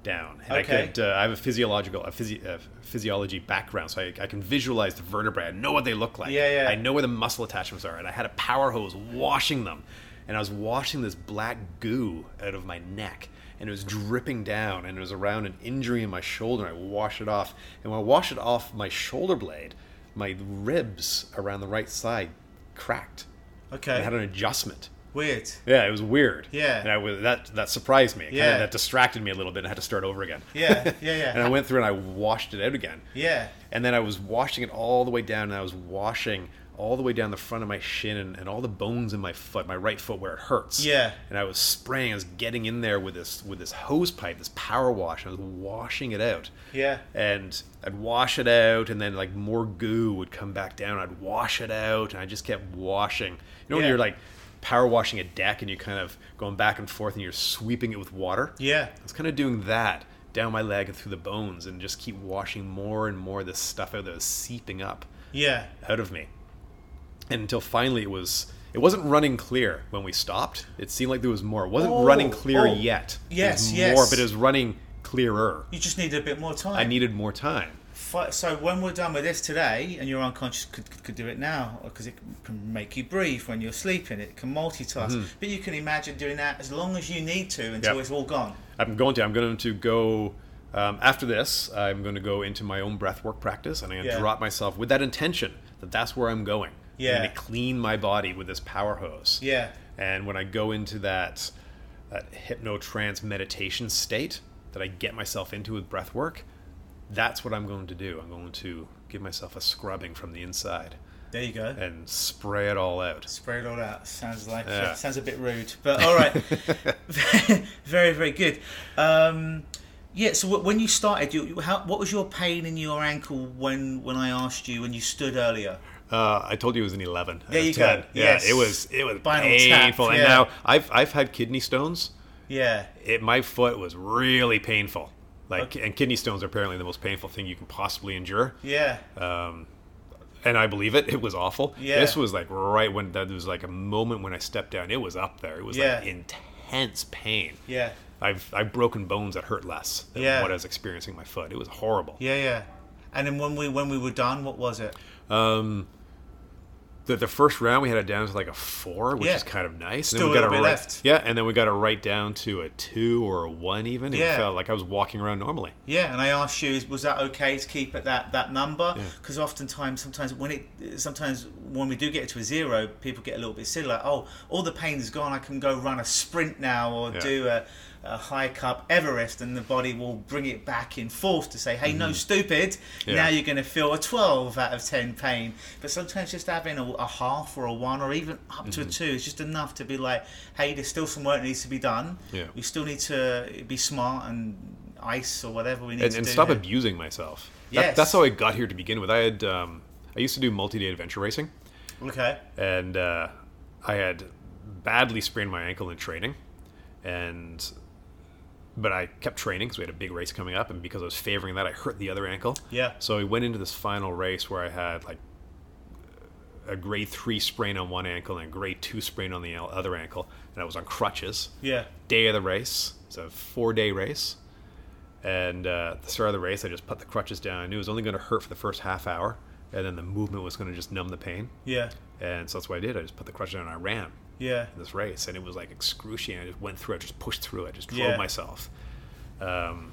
down. And Okay. I could uh, I have a physiological a physi- uh, physiology background, so I, I can visualize the vertebrae. I know what they look like. Yeah, yeah. I know where the muscle attachments are, and I had a power hose washing them, and I was washing this black goo out of my neck, and it was dripping down, and it was around an injury in my shoulder. And I washed it off, and when I washed it off my shoulder blade, my ribs around the right side cracked. Okay. I had an adjustment. Weird. Yeah, it was weird. Yeah. and I was that that surprised me. It Yeah. kinda, that distracted me a little bit. and I had to start over again. Yeah, yeah, yeah. and I went through and I washed it out again. Yeah. And then I was washing it all the way down, and I was washing all the way down the front of my shin and, and all the bones in my foot, my right foot where it hurts. Yeah. And I was spraying, I was getting in there with this with this hose pipe, this power wash. I was washing it out. Yeah. And I'd wash it out, and then like more goo would come back down. I'd wash it out, and I just kept washing. You know when you're like power washing a deck, and you're kind of going back and forth, and you're sweeping it with water. Yeah. I was kind of doing that down my leg and through the bones and just keep washing more and more of this stuff out that was seeping up Yeah. out of me. And until finally it was it wasn't running clear when we stopped. It seemed like there was more. It wasn't Oh, running clear oh. yet. Yes, was more, yes. but it was running clearer. You just needed a bit more time. I needed more time. Fi- So when we're done with this today, and your unconscious could, could, could do it now, because it can make you breathe when you're sleeping. It can multitask. But you can imagine doing that as long as you need to until Yep. it's all gone. I'm going to. I'm going to go. Um, after this, I'm going to go into my own breathwork practice, and I'm going to Yeah. drop myself with that intention that that's where I'm going. Yeah. I'm going to clean my body with this power hose. Yeah. And when I go into that that hypnotrance meditation state that I get myself into with breath work, that's what I'm going to do. I'm going to give myself a scrubbing from the inside There you go. and spray it all out. Spray it all out. Sounds like Yeah. sounds a bit rude, but all right. very very good. Um, yeah. So when you started, you, how, what was your pain in your ankle when when I asked you when you stood earlier? Uh, I told you it was an 11. out There you go. Yeah, Yes. it was it was Spinal tap, painful. And now I've I've had kidney stones. Yeah. It my foot was really painful. Like and kidney stones are apparently the most painful thing you can possibly endure. Yeah. um, and I believe it. It was awful. Yeah. This was like right when there was like a moment when I stepped down. It was up there. It was Yeah. like intense pain. Yeah. I've I've broken bones that hurt less than Yeah. what I was experiencing in my foot. It was horrible. Yeah. Yeah. And then when we when we were done, what was it? Um, the, the first round we had it down to like a four, which Yeah. is kind of nice. Still and then we a got bit right, left. Yeah, and then we got it right down to a two or a one even. and It Yeah. felt like I was walking around normally. Yeah, and I asked you, was that okay to keep at that, that number? Yeah. Because oftentimes, sometimes when it, sometimes when we do get it to a zero, people get a little bit silly, like, oh, all the pain is gone. I can go run a sprint now, or Yeah. do a, a high cup Everest, and the body will bring it back in force to say, hey, no, stupid. Mm-hmm. Yeah. Now you're going to feel a 12 out of 10 pain. But sometimes just having a, a half or a one, or even up to a Mm-hmm. two, is just enough to be like, hey, there's still some work that needs to be done. Yeah. We still need to be smart and ice or whatever we need and, to and do. stop here. abusing myself. That- Yes. that's how I got here to begin with. I had um, I used to do multi-day adventure racing, Okay. and uh, I had badly sprained my ankle in training, and but I kept training because we had a big race coming up, and because I was favoring that, I hurt the other ankle. Yeah. So we went into this final race where I had like a grade three sprain on one ankle and a grade two sprain on the other ankle, and I was on crutches. Yeah. Day of the race, it's a four-day race, and uh, at the start of the race, I just put the crutches down. I knew it was only going to hurt for the first half hour, and then the movement was going to just numb the pain. Yeah. And so that's what I did. I just put the crutches down and I ran Yeah. this race, and it was like excruciating. I just went through it, just pushed through it, just drove Yeah. myself. Um,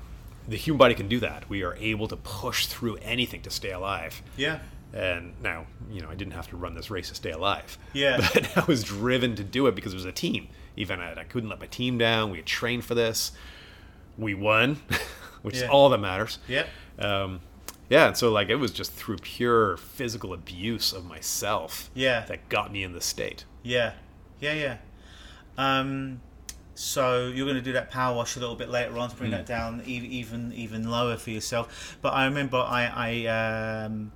the human body can do that. We are able to push through anything to stay alive. Yeah. And now, you know, I didn't have to run this race to stay alive. Yeah. But I was driven to do it because it was a team even I, I couldn't let my team down. We had trained for this. We won, which is all that matters. Yeah. Um, yeah, and so like it was just through pure physical abuse of myself Yeah. that got me in this state. Yeah. Yeah. Yeah. Um, so you're going to do that power wash a little bit later on to bring that down e- even even lower for yourself. But I remember I I um,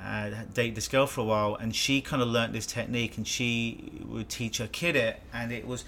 uh, dated this girl for a while, and she kind of learnt this technique, and she would teach her kid it, and it was.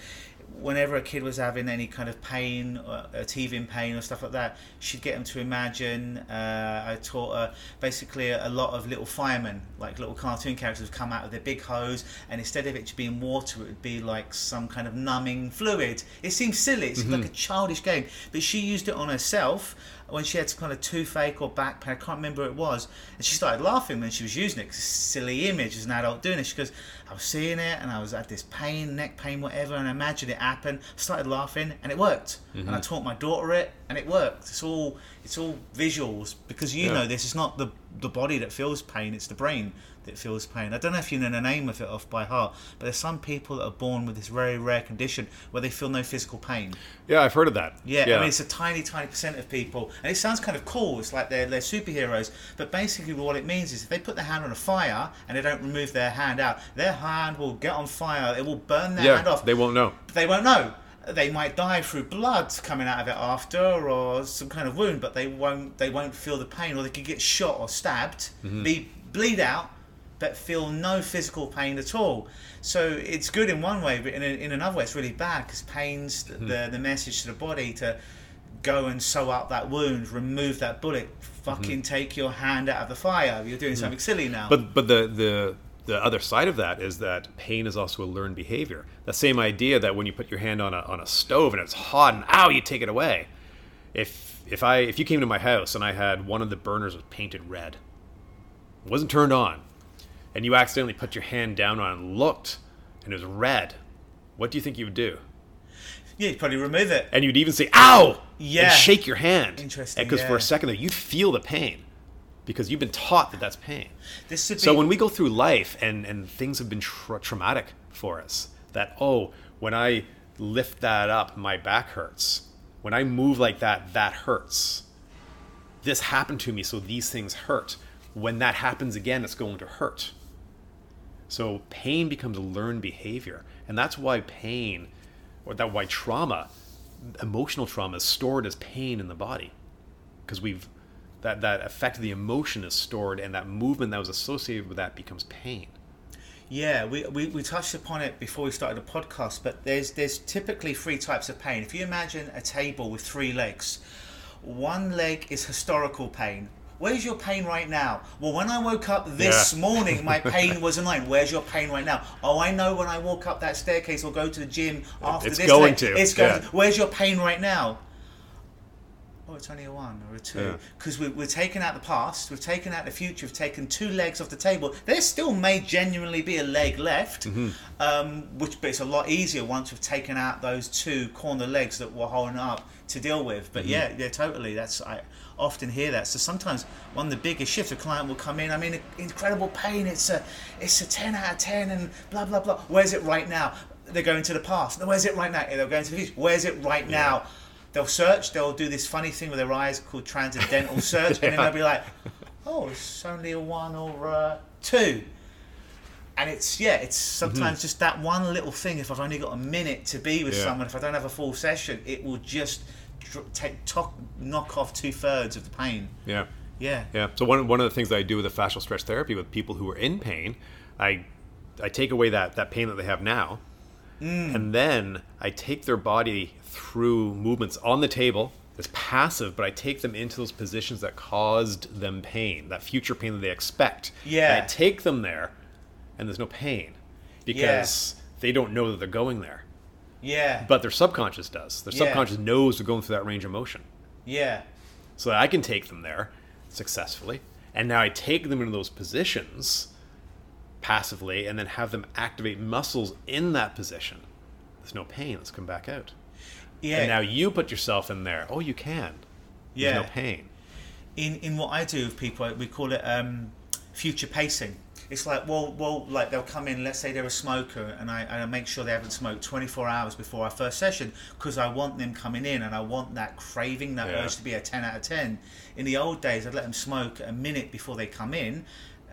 Whenever a kid was having any kind of pain, or a teething pain or stuff like that, she'd get them to imagine. Uh, I taught her basically a, a lot of little firemen, like little cartoon characters, would come out of their big hose, and instead of it being water, it would be like some kind of numbing fluid. It seems silly, it's like a childish game, but she used it on herself when she had some kind of toothache or back pain. I can't remember what it was, and she started laughing when she was using it. 'cause it's a silly image as an adult doing it. She goes, "I was seeing it, and I was at this pain, neck pain, whatever, and I imagined it happen. Started laughing, and it worked. And I mm-hmm. taught my daughter it, and it worked. It's all it's all visuals because you Yeah. know this. It's not the the body that feels pain; it's the brain that feels pain. I don't know if you know the name of it off by heart, but there's some people that are born with this very rare condition where they feel no physical pain. Yeah, I've heard of that. Yeah, I mean it's a tiny, tiny percent of people, and it sounds kind of cool. It's like they're they're superheroes, but basically what it means is if they put their hand on a fire and they don't remove their hand out, their hand will get on fire. It will burn their hand yeah, off. they won't know. they won't know. They might die through blood coming out of it after, or some kind of wound, but they won't. They won't feel the pain, or they could get shot or stabbed, Mm-hmm. be bleed out, but feel no physical pain at all. So it's good in one way, but in, in another way, it's really bad because pain's Mm-hmm. the the message to the body to go and sew up that wound, remove that bullet, fucking take your hand out of the fire. You're doing something silly now. Mm-hmm. But but the the the other side of that is that pain is also a learned behavior. The same idea that when you put your hand on a on a stove and it's hot and ow, you take it away. If if I if you came to my house and I had one of the burners was painted red, wasn't turned on, and you accidentally put your hand down on it and looked and it was red, what do you think you would do? yeah, you'd probably remove it. And you'd even say "ow" Yeah. and shake your hand. Interesting, Because for a second there, you feel the pain because you've been taught that that's pain. This should be So when we go through life and and things have been tra- traumatic for us, that oh, when I lift that up, my back hurts. When I move like that, that hurts. This happened to me, so these things hurt. When that happens again, it's going to hurt. So pain becomes a learned behavior, and that's why pain, or that why trauma, emotional trauma, is stored as pain in the body, because we've that that effect of the emotion is stored, and that movement that was associated with that becomes pain. Yeah, we, we, we touched upon it before we started the podcast, but there's there's typically three types of pain. If you imagine a table with three legs, one leg is historical pain. Where's your pain right now? Well, when I woke up this Yeah. morning, my pain was a line. Where's your pain right now? Oh, I know when I walk up that staircase or go to the gym after It's this. going leg, to, It's going. yeah. To, where's your pain right now? oh, it's only a one or a two. Yeah. Because we, we're taking out the past, we've taken out the future, we've taken two legs off the table. There still may genuinely be a leg left, Mm-hmm. um, which but it's a lot easier once we've taken out those two corner legs that we're holding up to deal with. But Mm-hmm. yeah, yeah, totally. That's I often hear that. So sometimes one of the biggest shifts, a client will come in. I'm in incredible pain. It's a it's a ten out of ten, and blah blah blah. Where's it right now? They're going to the past. Where's it right now? They're going to the future. Where's it right now? They'll search. They'll do this funny thing with their eyes called transderivational search, and then they'll be like, "Oh, it's only a one or a two. And it's yeah, it's sometimes mhm. just that one little thing. If I've only got a minute to be with Yeah. someone, if I don't have a full session, it will just take to- knock off two thirds of the pain. Yeah. Yeah. Yeah. So one one of the things that I do with the fascial stretch therapy with people who are in pain, I I take away that that pain that they have now, mm. and then I take their body through movements on the table. It's passive, but I take them into those positions that caused them pain, that future pain that they expect. Yeah. And I take them there, and there's no pain because they don't know that they're going there. Yeah. But their subconscious does. Their Yeah. subconscious knows they're going through that range of motion yeah. so I can take them there successfully. And now I take them into those positions passively and then have them activate muscles in that position. There's no pain. Let's come back out. Yeah. And now you put yourself in there. Oh, you can. There's Yeah. no pain. in in what I do with people, we call it um, future pacing. It's like well, well, like they'll come in. Let's say they're a smoker, and I, I make sure they haven't smoked 24 hours before our first session because I want them coming in, and I want that craving, that Yeah. urge to be a 10 out of 10. In the old days, I'd let them smoke a minute before they come in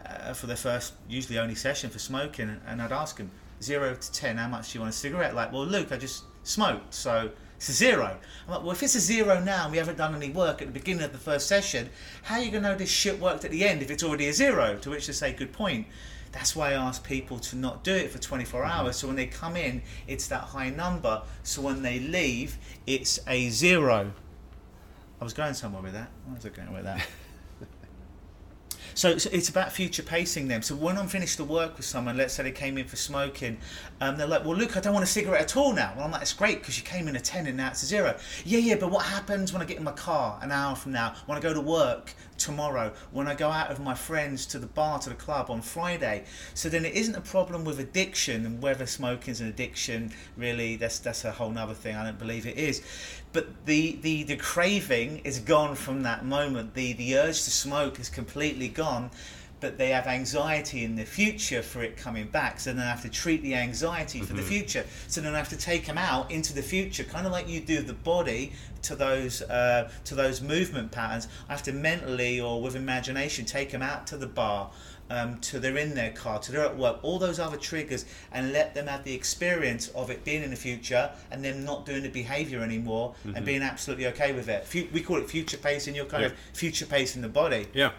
uh, for their first, usually only session for smoking, and I'd ask them zero to 10, how much do you want a cigarette? Like, well, Luke, I just smoked, so it's a zero. I'm like, well, if it's a zero now and we haven't done any work at the beginning of the first session, how are you going to know this shit worked at the end if it's already a zero? To which they say, good point. That's why I ask people to not do it for 24 mm-hmm. hours. So when they come in, it's that high number. So when they leave, it's a zero. I was going somewhere with that. Where was I going with that? So, so it's about future pacing them. So when I'm finished the work with someone, let's say they came in for smoking, um, they're like, "Well, look, I don't want a cigarette at all now." Well, I'm like, "It's great because you came in a ten and now it's a zero. Yeah, yeah, but what happens when I get in my car an hour from now? When I go to work tomorrow? When I go out with my friends to the bar, to the club on Friday? So then it isn't a problem with addiction and whether smoking's an addiction. Really, that's that's a whole nother thing. I don't believe it is. But the, the, the craving is gone from that moment. The the urge to smoke is completely gone. But they have anxiety in the future for it coming back. So then I have to treat the anxiety for the future. So then I have to take them out into the future, kind of like you do the body to those uh, to those movement patterns. I have to mentally or with imagination take them out to the bar, um, to they're in their car, to they're at work, all those other triggers, and let them have the experience of it being in the future and them not doing the behavior anymore and being absolutely okay with it. We call it future pacing. You're kind Yeah. of future pacing the body Yeah.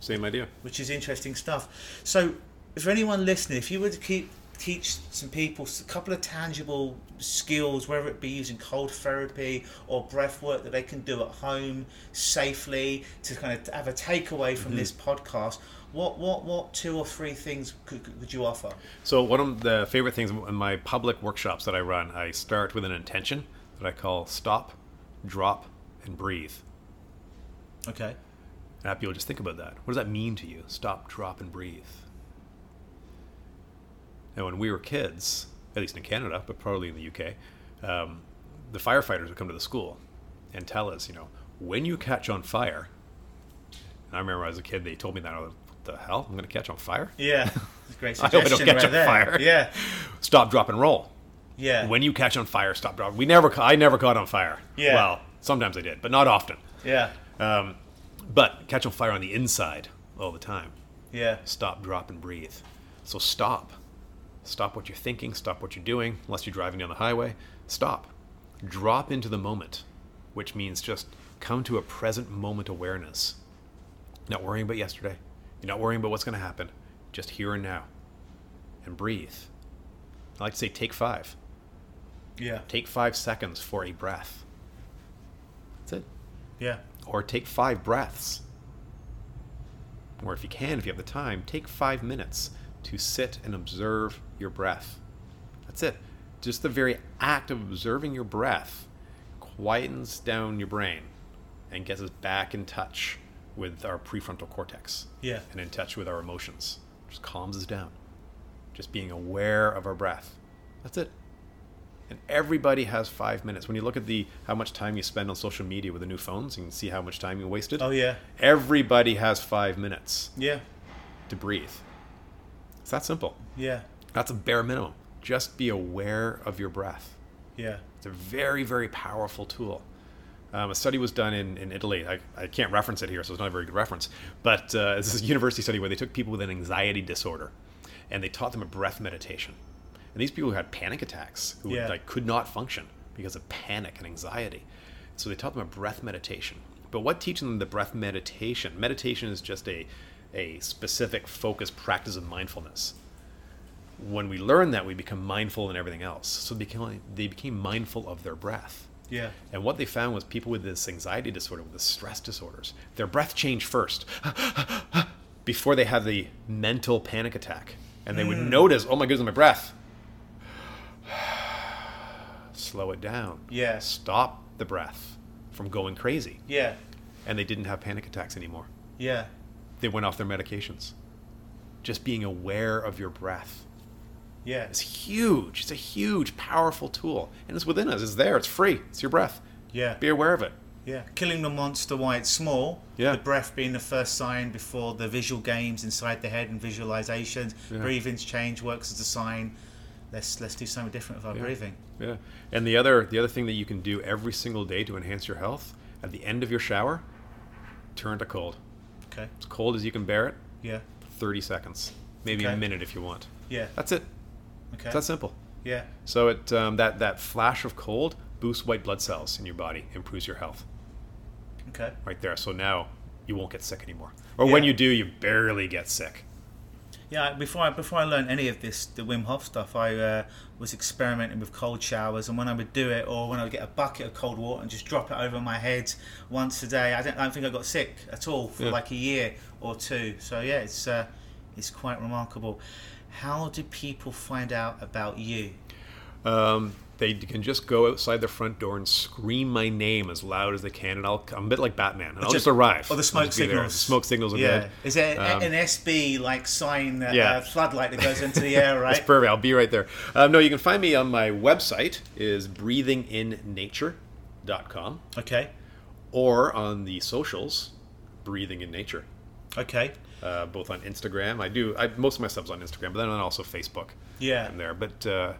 Same idea. which is interesting stuff. So, for anyone listening, if you were to keep teach some people a couple of tangible skills, whether it be using cold therapy or breath work that they can do at home safely, to kind of have a takeaway from this podcast, what what what two or three things could, could you offer? So one of the favorite things in my public workshops that I run, I start with an intention that I call stop, drop, and breathe. Okay. And have people just think about that. What does that mean to you? Stop, drop, and breathe. Now, when we were kids, at least in Canada, but probably in the UK, um, the firefighters would come to the school and tell us, you know, when you catch on fire. And I remember as a kid, they told me that. I was like, what the hell? I'm going to catch on fire? Yeah. Great I hope I don't suggestion catch right on there. fire. Yeah. Stop, drop, and roll. Yeah. When you catch on fire, stop, drop. We never, I never caught on fire. Yeah. Well, sometimes I did, but not often. yeah. Um, but catch on fire on the inside all the time. Yeah. Stop, drop, and breathe. So stop. Stop what you're thinking. Stop what you're doing. Unless you're driving down the highway, stop. Drop into the moment, which means just come to a present moment awareness. Not worrying about yesterday. You're not worrying about what's going to happen. Just here and now. And breathe. I like to say take five. Yeah. Take five seconds for a breath. That's it. Yeah. Or take five breaths. Or if you can, if you have the time, take five minutes to sit and observe your breath. That's it. Just the very act of observing your breath quietens down your brain. and gets us back in touch with our prefrontal cortex Yeah. and in touch with our emotions. Just calms us down. Just being aware of our breath. That's it. And everybody has five minutes. When you look at the how much time you spend on social media with the new phones, you can see how much time you wasted. Oh yeah. Everybody has five minutes Yeah. to breathe. It's that simple. Yeah. That's a bare minimum. Just be aware of your breath. Yeah. It's a very, very powerful tool. Um, a study was done in, in Italy. I, I can't reference it here, so it's not a very good reference. But uh, this is a university study where they took people with an anxiety disorder and they taught them a breath meditation. And these people who had panic attacks, who Yeah. like could not function because of panic and anxiety. So they taught them a breath meditation. But what teaching them the breath meditation? Meditation is just a, a specific focused practice of mindfulness when we learn that, we become mindful in everything else. So they became, they became mindful of their breath. Yeah. And what they found was people with this anxiety disorder, with the stress disorders, their breath changed first before they had the mental panic attack. And they would hmm. notice, oh my goodness, my breath. Slow it down. Yeah. Stop the breath from going crazy. Yeah. And they didn't have panic attacks anymore. Yeah. They went off their medications. Just being aware of your breath. Yeah. It's huge. It's a huge, powerful tool. And it's within us. It's there. It's free. It's your breath. Yeah. Be aware of it. Yeah. Killing the monster while it's small. Yeah. The breath being the first sign before the visual games inside the head and visualizations. Yeah. Breathing's change works as a sign. Let's let's do something different with our Yeah. breathing. Yeah. And the other the other thing that you can do every single day to enhance your health, at the end of your shower, turn to cold. Okay. As cold as you can bear it, Yeah. 30 seconds. Maybe Okay. a minute if you want. Yeah. That's it. Okay. It's that simple. Yeah. So it um, that that flash of cold boosts white blood cells in your body, improves your health. Okay. Right there. So now you won't get sick anymore. Or when you do, you barely get sick. Yeah, before I before I learned any of this, the Wim Hof stuff, I uh, was experimenting with cold showers, and when I would do it, or when I would get a bucket of cold water and just drop it over my head once a day, I don't, I don't think I got sick at all for Yeah. like a year or two. So yeah, it's uh, it's quite remarkable. How do people find out about you? Um, they can just go outside the front door and scream my name as loud as they can, and I'll I'm a bit like Batman, and I'll just, arrive. Or the smoke just signals. The smoke signals are yeah. good. Is there Um, an SB like sign, uh, yeah. uh, floodlight that goes into the air, right? perfect. I'll be right there. Um, no, you can find me on my website is breathinginnature.com okay. or on the socials, Breathing in Nature. Okay. Uh, both on Instagram. I do I, most of my stuff's on Instagram, but then on also Facebook. Yeah. I'm there. But uh,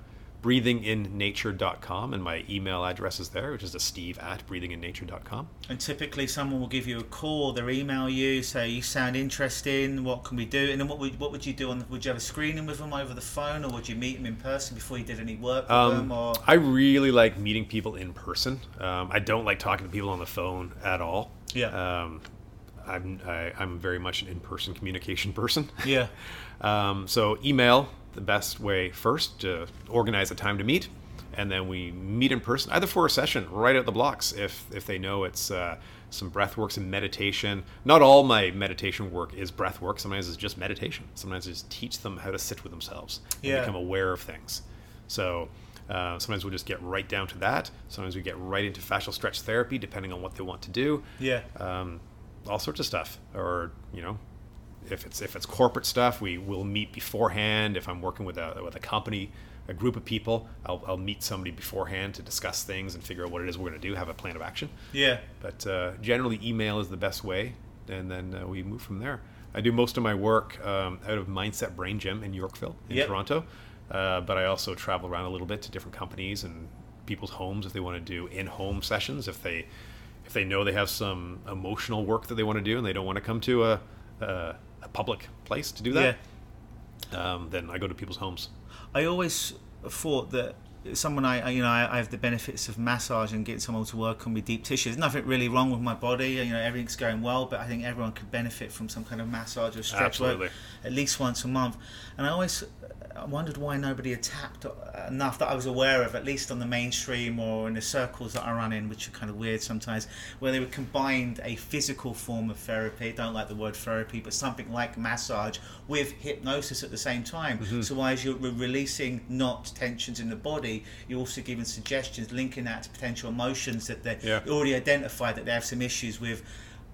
breathinginnature.com and my email address is there, which is a steve at breathinginnature.com. And typically, someone will give you a call, they'll email you, say you sound interesting. What can we do? And then what would what would you do? On would you have a screening with them over the phone, or would you meet them in person before you did any work with them? Um, Or I really like meeting people in person. Um, I don't like talking to people on the phone at all. Yeah. Um, I'm I, I'm very much an in-person communication person. yeah, Um, so email the best way first to organize a time to meet, and then we meet in person either for a session right out the blocks if if they know it's uh, some breath work, some meditation. Not all my meditation work is breath work. Sometimes it's just meditation. Sometimes I just teach them how to sit with themselves and Yeah. become aware of things. So. Uh, sometimes we'll just get right down to that. Sometimes we get right into fascial stretch therapy, depending on what they want to do yeah, um, all sorts of stuff. Or you know, if it's if it's corporate stuff, we will meet beforehand. If I'm working with a with a company, a group of people, I'll, I'll meet somebody beforehand to discuss things and figure out what it is we're going to do, have a plan of action. yeah, But uh, generally, email is the best way, and then uh, we move from there. I do most of my work um, out of Mindset Brain Gym in Yorkville, in Yep. Toronto. Uh, but I also travel around a little bit to different companies and people's homes if they want to do in-home sessions. If they if they know they have some emotional work that they want to do and they don't want to come to a a, a public place to do that, um, then I go to people's homes. I always thought that someone I, you know I, I have the benefits of massage and getting someone to work on with deep tissue. There's nothing really wrong with my body. You know everything's going well, but I think everyone could benefit from some kind of massage or stretch Absolutely. work at least once a month. And I always I wondered why nobody had tapped enough that I was aware of, at least on the mainstream or in the circles that I run in, which are kind of weird sometimes, where they would combine a physical form of therapy. Don't like the word therapy, but something like massage with hypnosis at the same time. Mm-hmm. So as you're releasing knots, tensions in the body, you're also giving suggestions, linking that to potential emotions that they Yeah. already identified that they have some issues with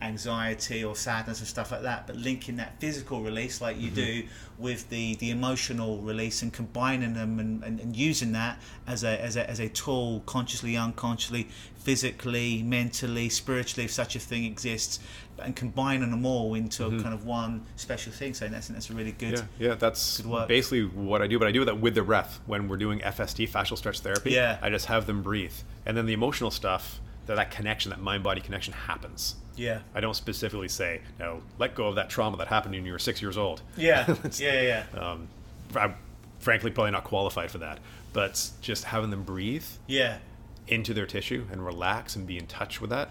anxiety or sadness and stuff like that but linking that physical release like you mm-hmm. do with the the emotional release and combining them and, and, and using that as a, as a as a tool consciously unconsciously physically mentally spiritually if such a thing exists and combining them all into a mm-hmm. kind of one special thing so in essence that's a really good Yeah, yeah, that's Good work. basically what I do. But I do that with the breath when we're doing FST, fascial stretch therapy. Yeah. I just have them breathe, and then the emotional stuff, that that connection, that mind-body connection, happens. Yeah I don't specifically say, "No, let go of that trauma that happened when you were six years old." yeah yeah yeah yeah Um, I'm frankly probably not qualified for that, but just having them breathe yeah into their tissue and relax and be in touch with that,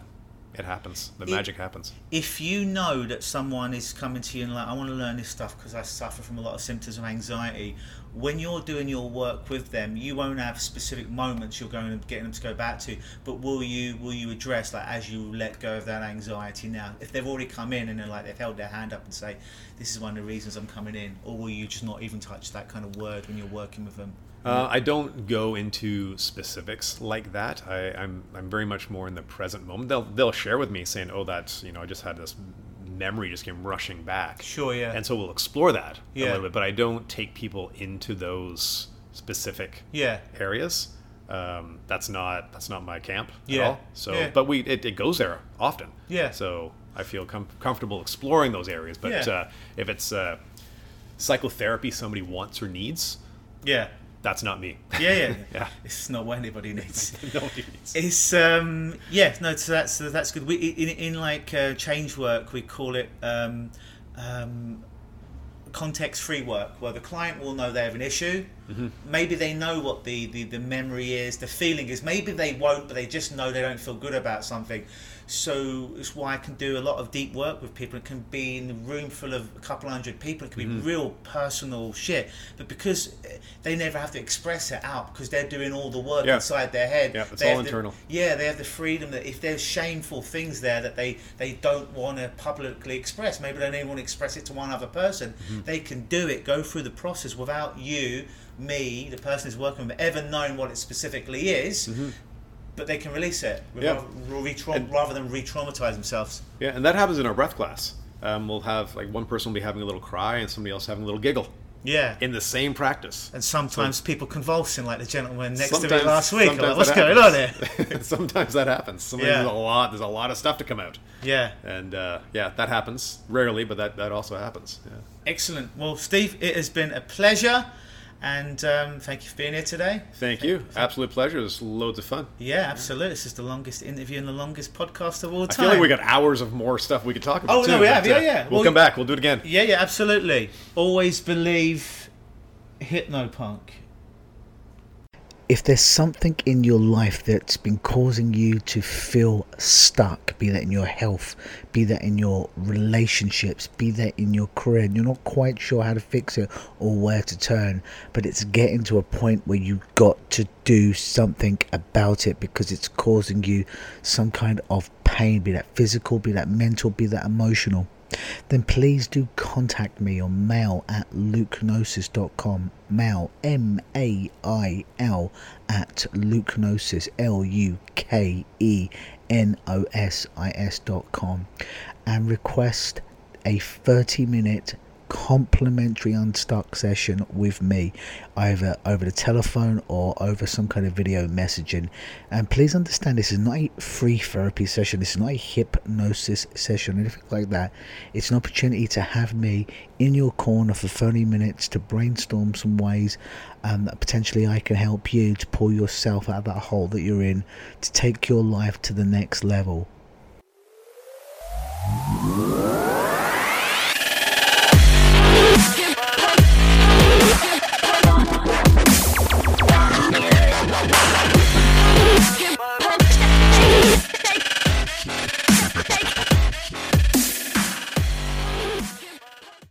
it happens. The magic happens. if you know that someone is coming to you and like I want to learn this stuff because I suffer from a lot of symptoms of anxiety when you're doing your work with them you won't have specific moments you're going to getting them to go back to but will you will you address like as you let go of that anxiety now if they've already come in and they're like they've held their hand up and say this is one of the reasons I'm coming in or will you just not even touch that kind of word when you're working with them Uh, I don't go into specifics like that. I, I'm I'm very much more in the present moment. They'll they'll share with me saying, "Oh, that's you know, I just had this memory just came rushing back." Sure, yeah. And so we'll explore that a little bit, but I don't take people into those specific yeah areas. Um, that's not that's not my camp Yeah. at all. So, Yeah. but we it, it goes there often. Yeah. So I feel com- comfortable exploring those areas. But Yeah. uh, if it's uh, psychotherapy somebody wants or needs, yeah that's not me. yeah yeah, Yeah. it's not what anybody needs Nobody needs. It's um yeah no so that's that's good. We in in like uh, change work we call it um, um, context free work where the client will know they have an issue. Maybe they know what the, the the memory is, the feeling is. Maybe they won't, but they just know they don't feel good about something. So it's why I can do a lot of deep work with people. It can be in a room full of a couple hundred people. It can be real personal shit. But because eh, they never have to express it out because they're doing all the work Yeah. inside their head. Yeah, it's they all have the- internal. yeah, they have the freedom that if there's shameful things there that they, they don't want to publicly express, maybe they don't even want to express it to one other person, Mm-hmm. they can do it, go through the process without you, me, the person who's working with, ever knowing what it specifically is. But they can release it. Yeah. rather, rather than re-traumatize themselves. Yeah, and that happens in our breath class. Um, we'll have like one person will be having a little cry and somebody else having a little giggle Yeah. in the same practice. and sometimes people convulsing, like the gentleman next to me last week. Like, What's going on here? sometimes that happens. Sometimes Yeah. there's a lot. There's a lot of stuff to come out, yeah. and uh, yeah, that happens rarely, but that that also happens. Yeah. Excellent. Well, Steve, it has been a pleasure. And um, thank you for being here today. Thank you. Absolute pleasure. It's loads of fun. Yeah, absolutely. This is the longest interview and the longest podcast of all time. I feel like we got hours of more stuff we could talk about. Oh, no, too, we but, have. Yeah, uh, yeah. We'll Well, come back. We'll do it again. Yeah, yeah, absolutely. Always believe hypnopunk. If there's something in your life that's been causing you to feel stuck, be that in your health, be that in your relationships, be that in your career, and you're not quite sure how to fix it or where to turn, but it's getting to a point where you've got to do something about it because it's causing you some kind of pain, be that physical, be that mental, be that emotional then please do contact me on mail at lukenosis.com. Mail, M A I L, at lukenosis, L U K E N O S I S dot com, and request a 30 minute complimentary unstuck session with me either over the telephone or over some kind of video messaging. And please understand this is not a free therapy session. This is not a hypnosis session or anything like that. It's an opportunity to have me in your corner for 30 minutes to brainstorm some ways um, that potentially I can help you to pull yourself out of that hole that you're in to take your life to the next level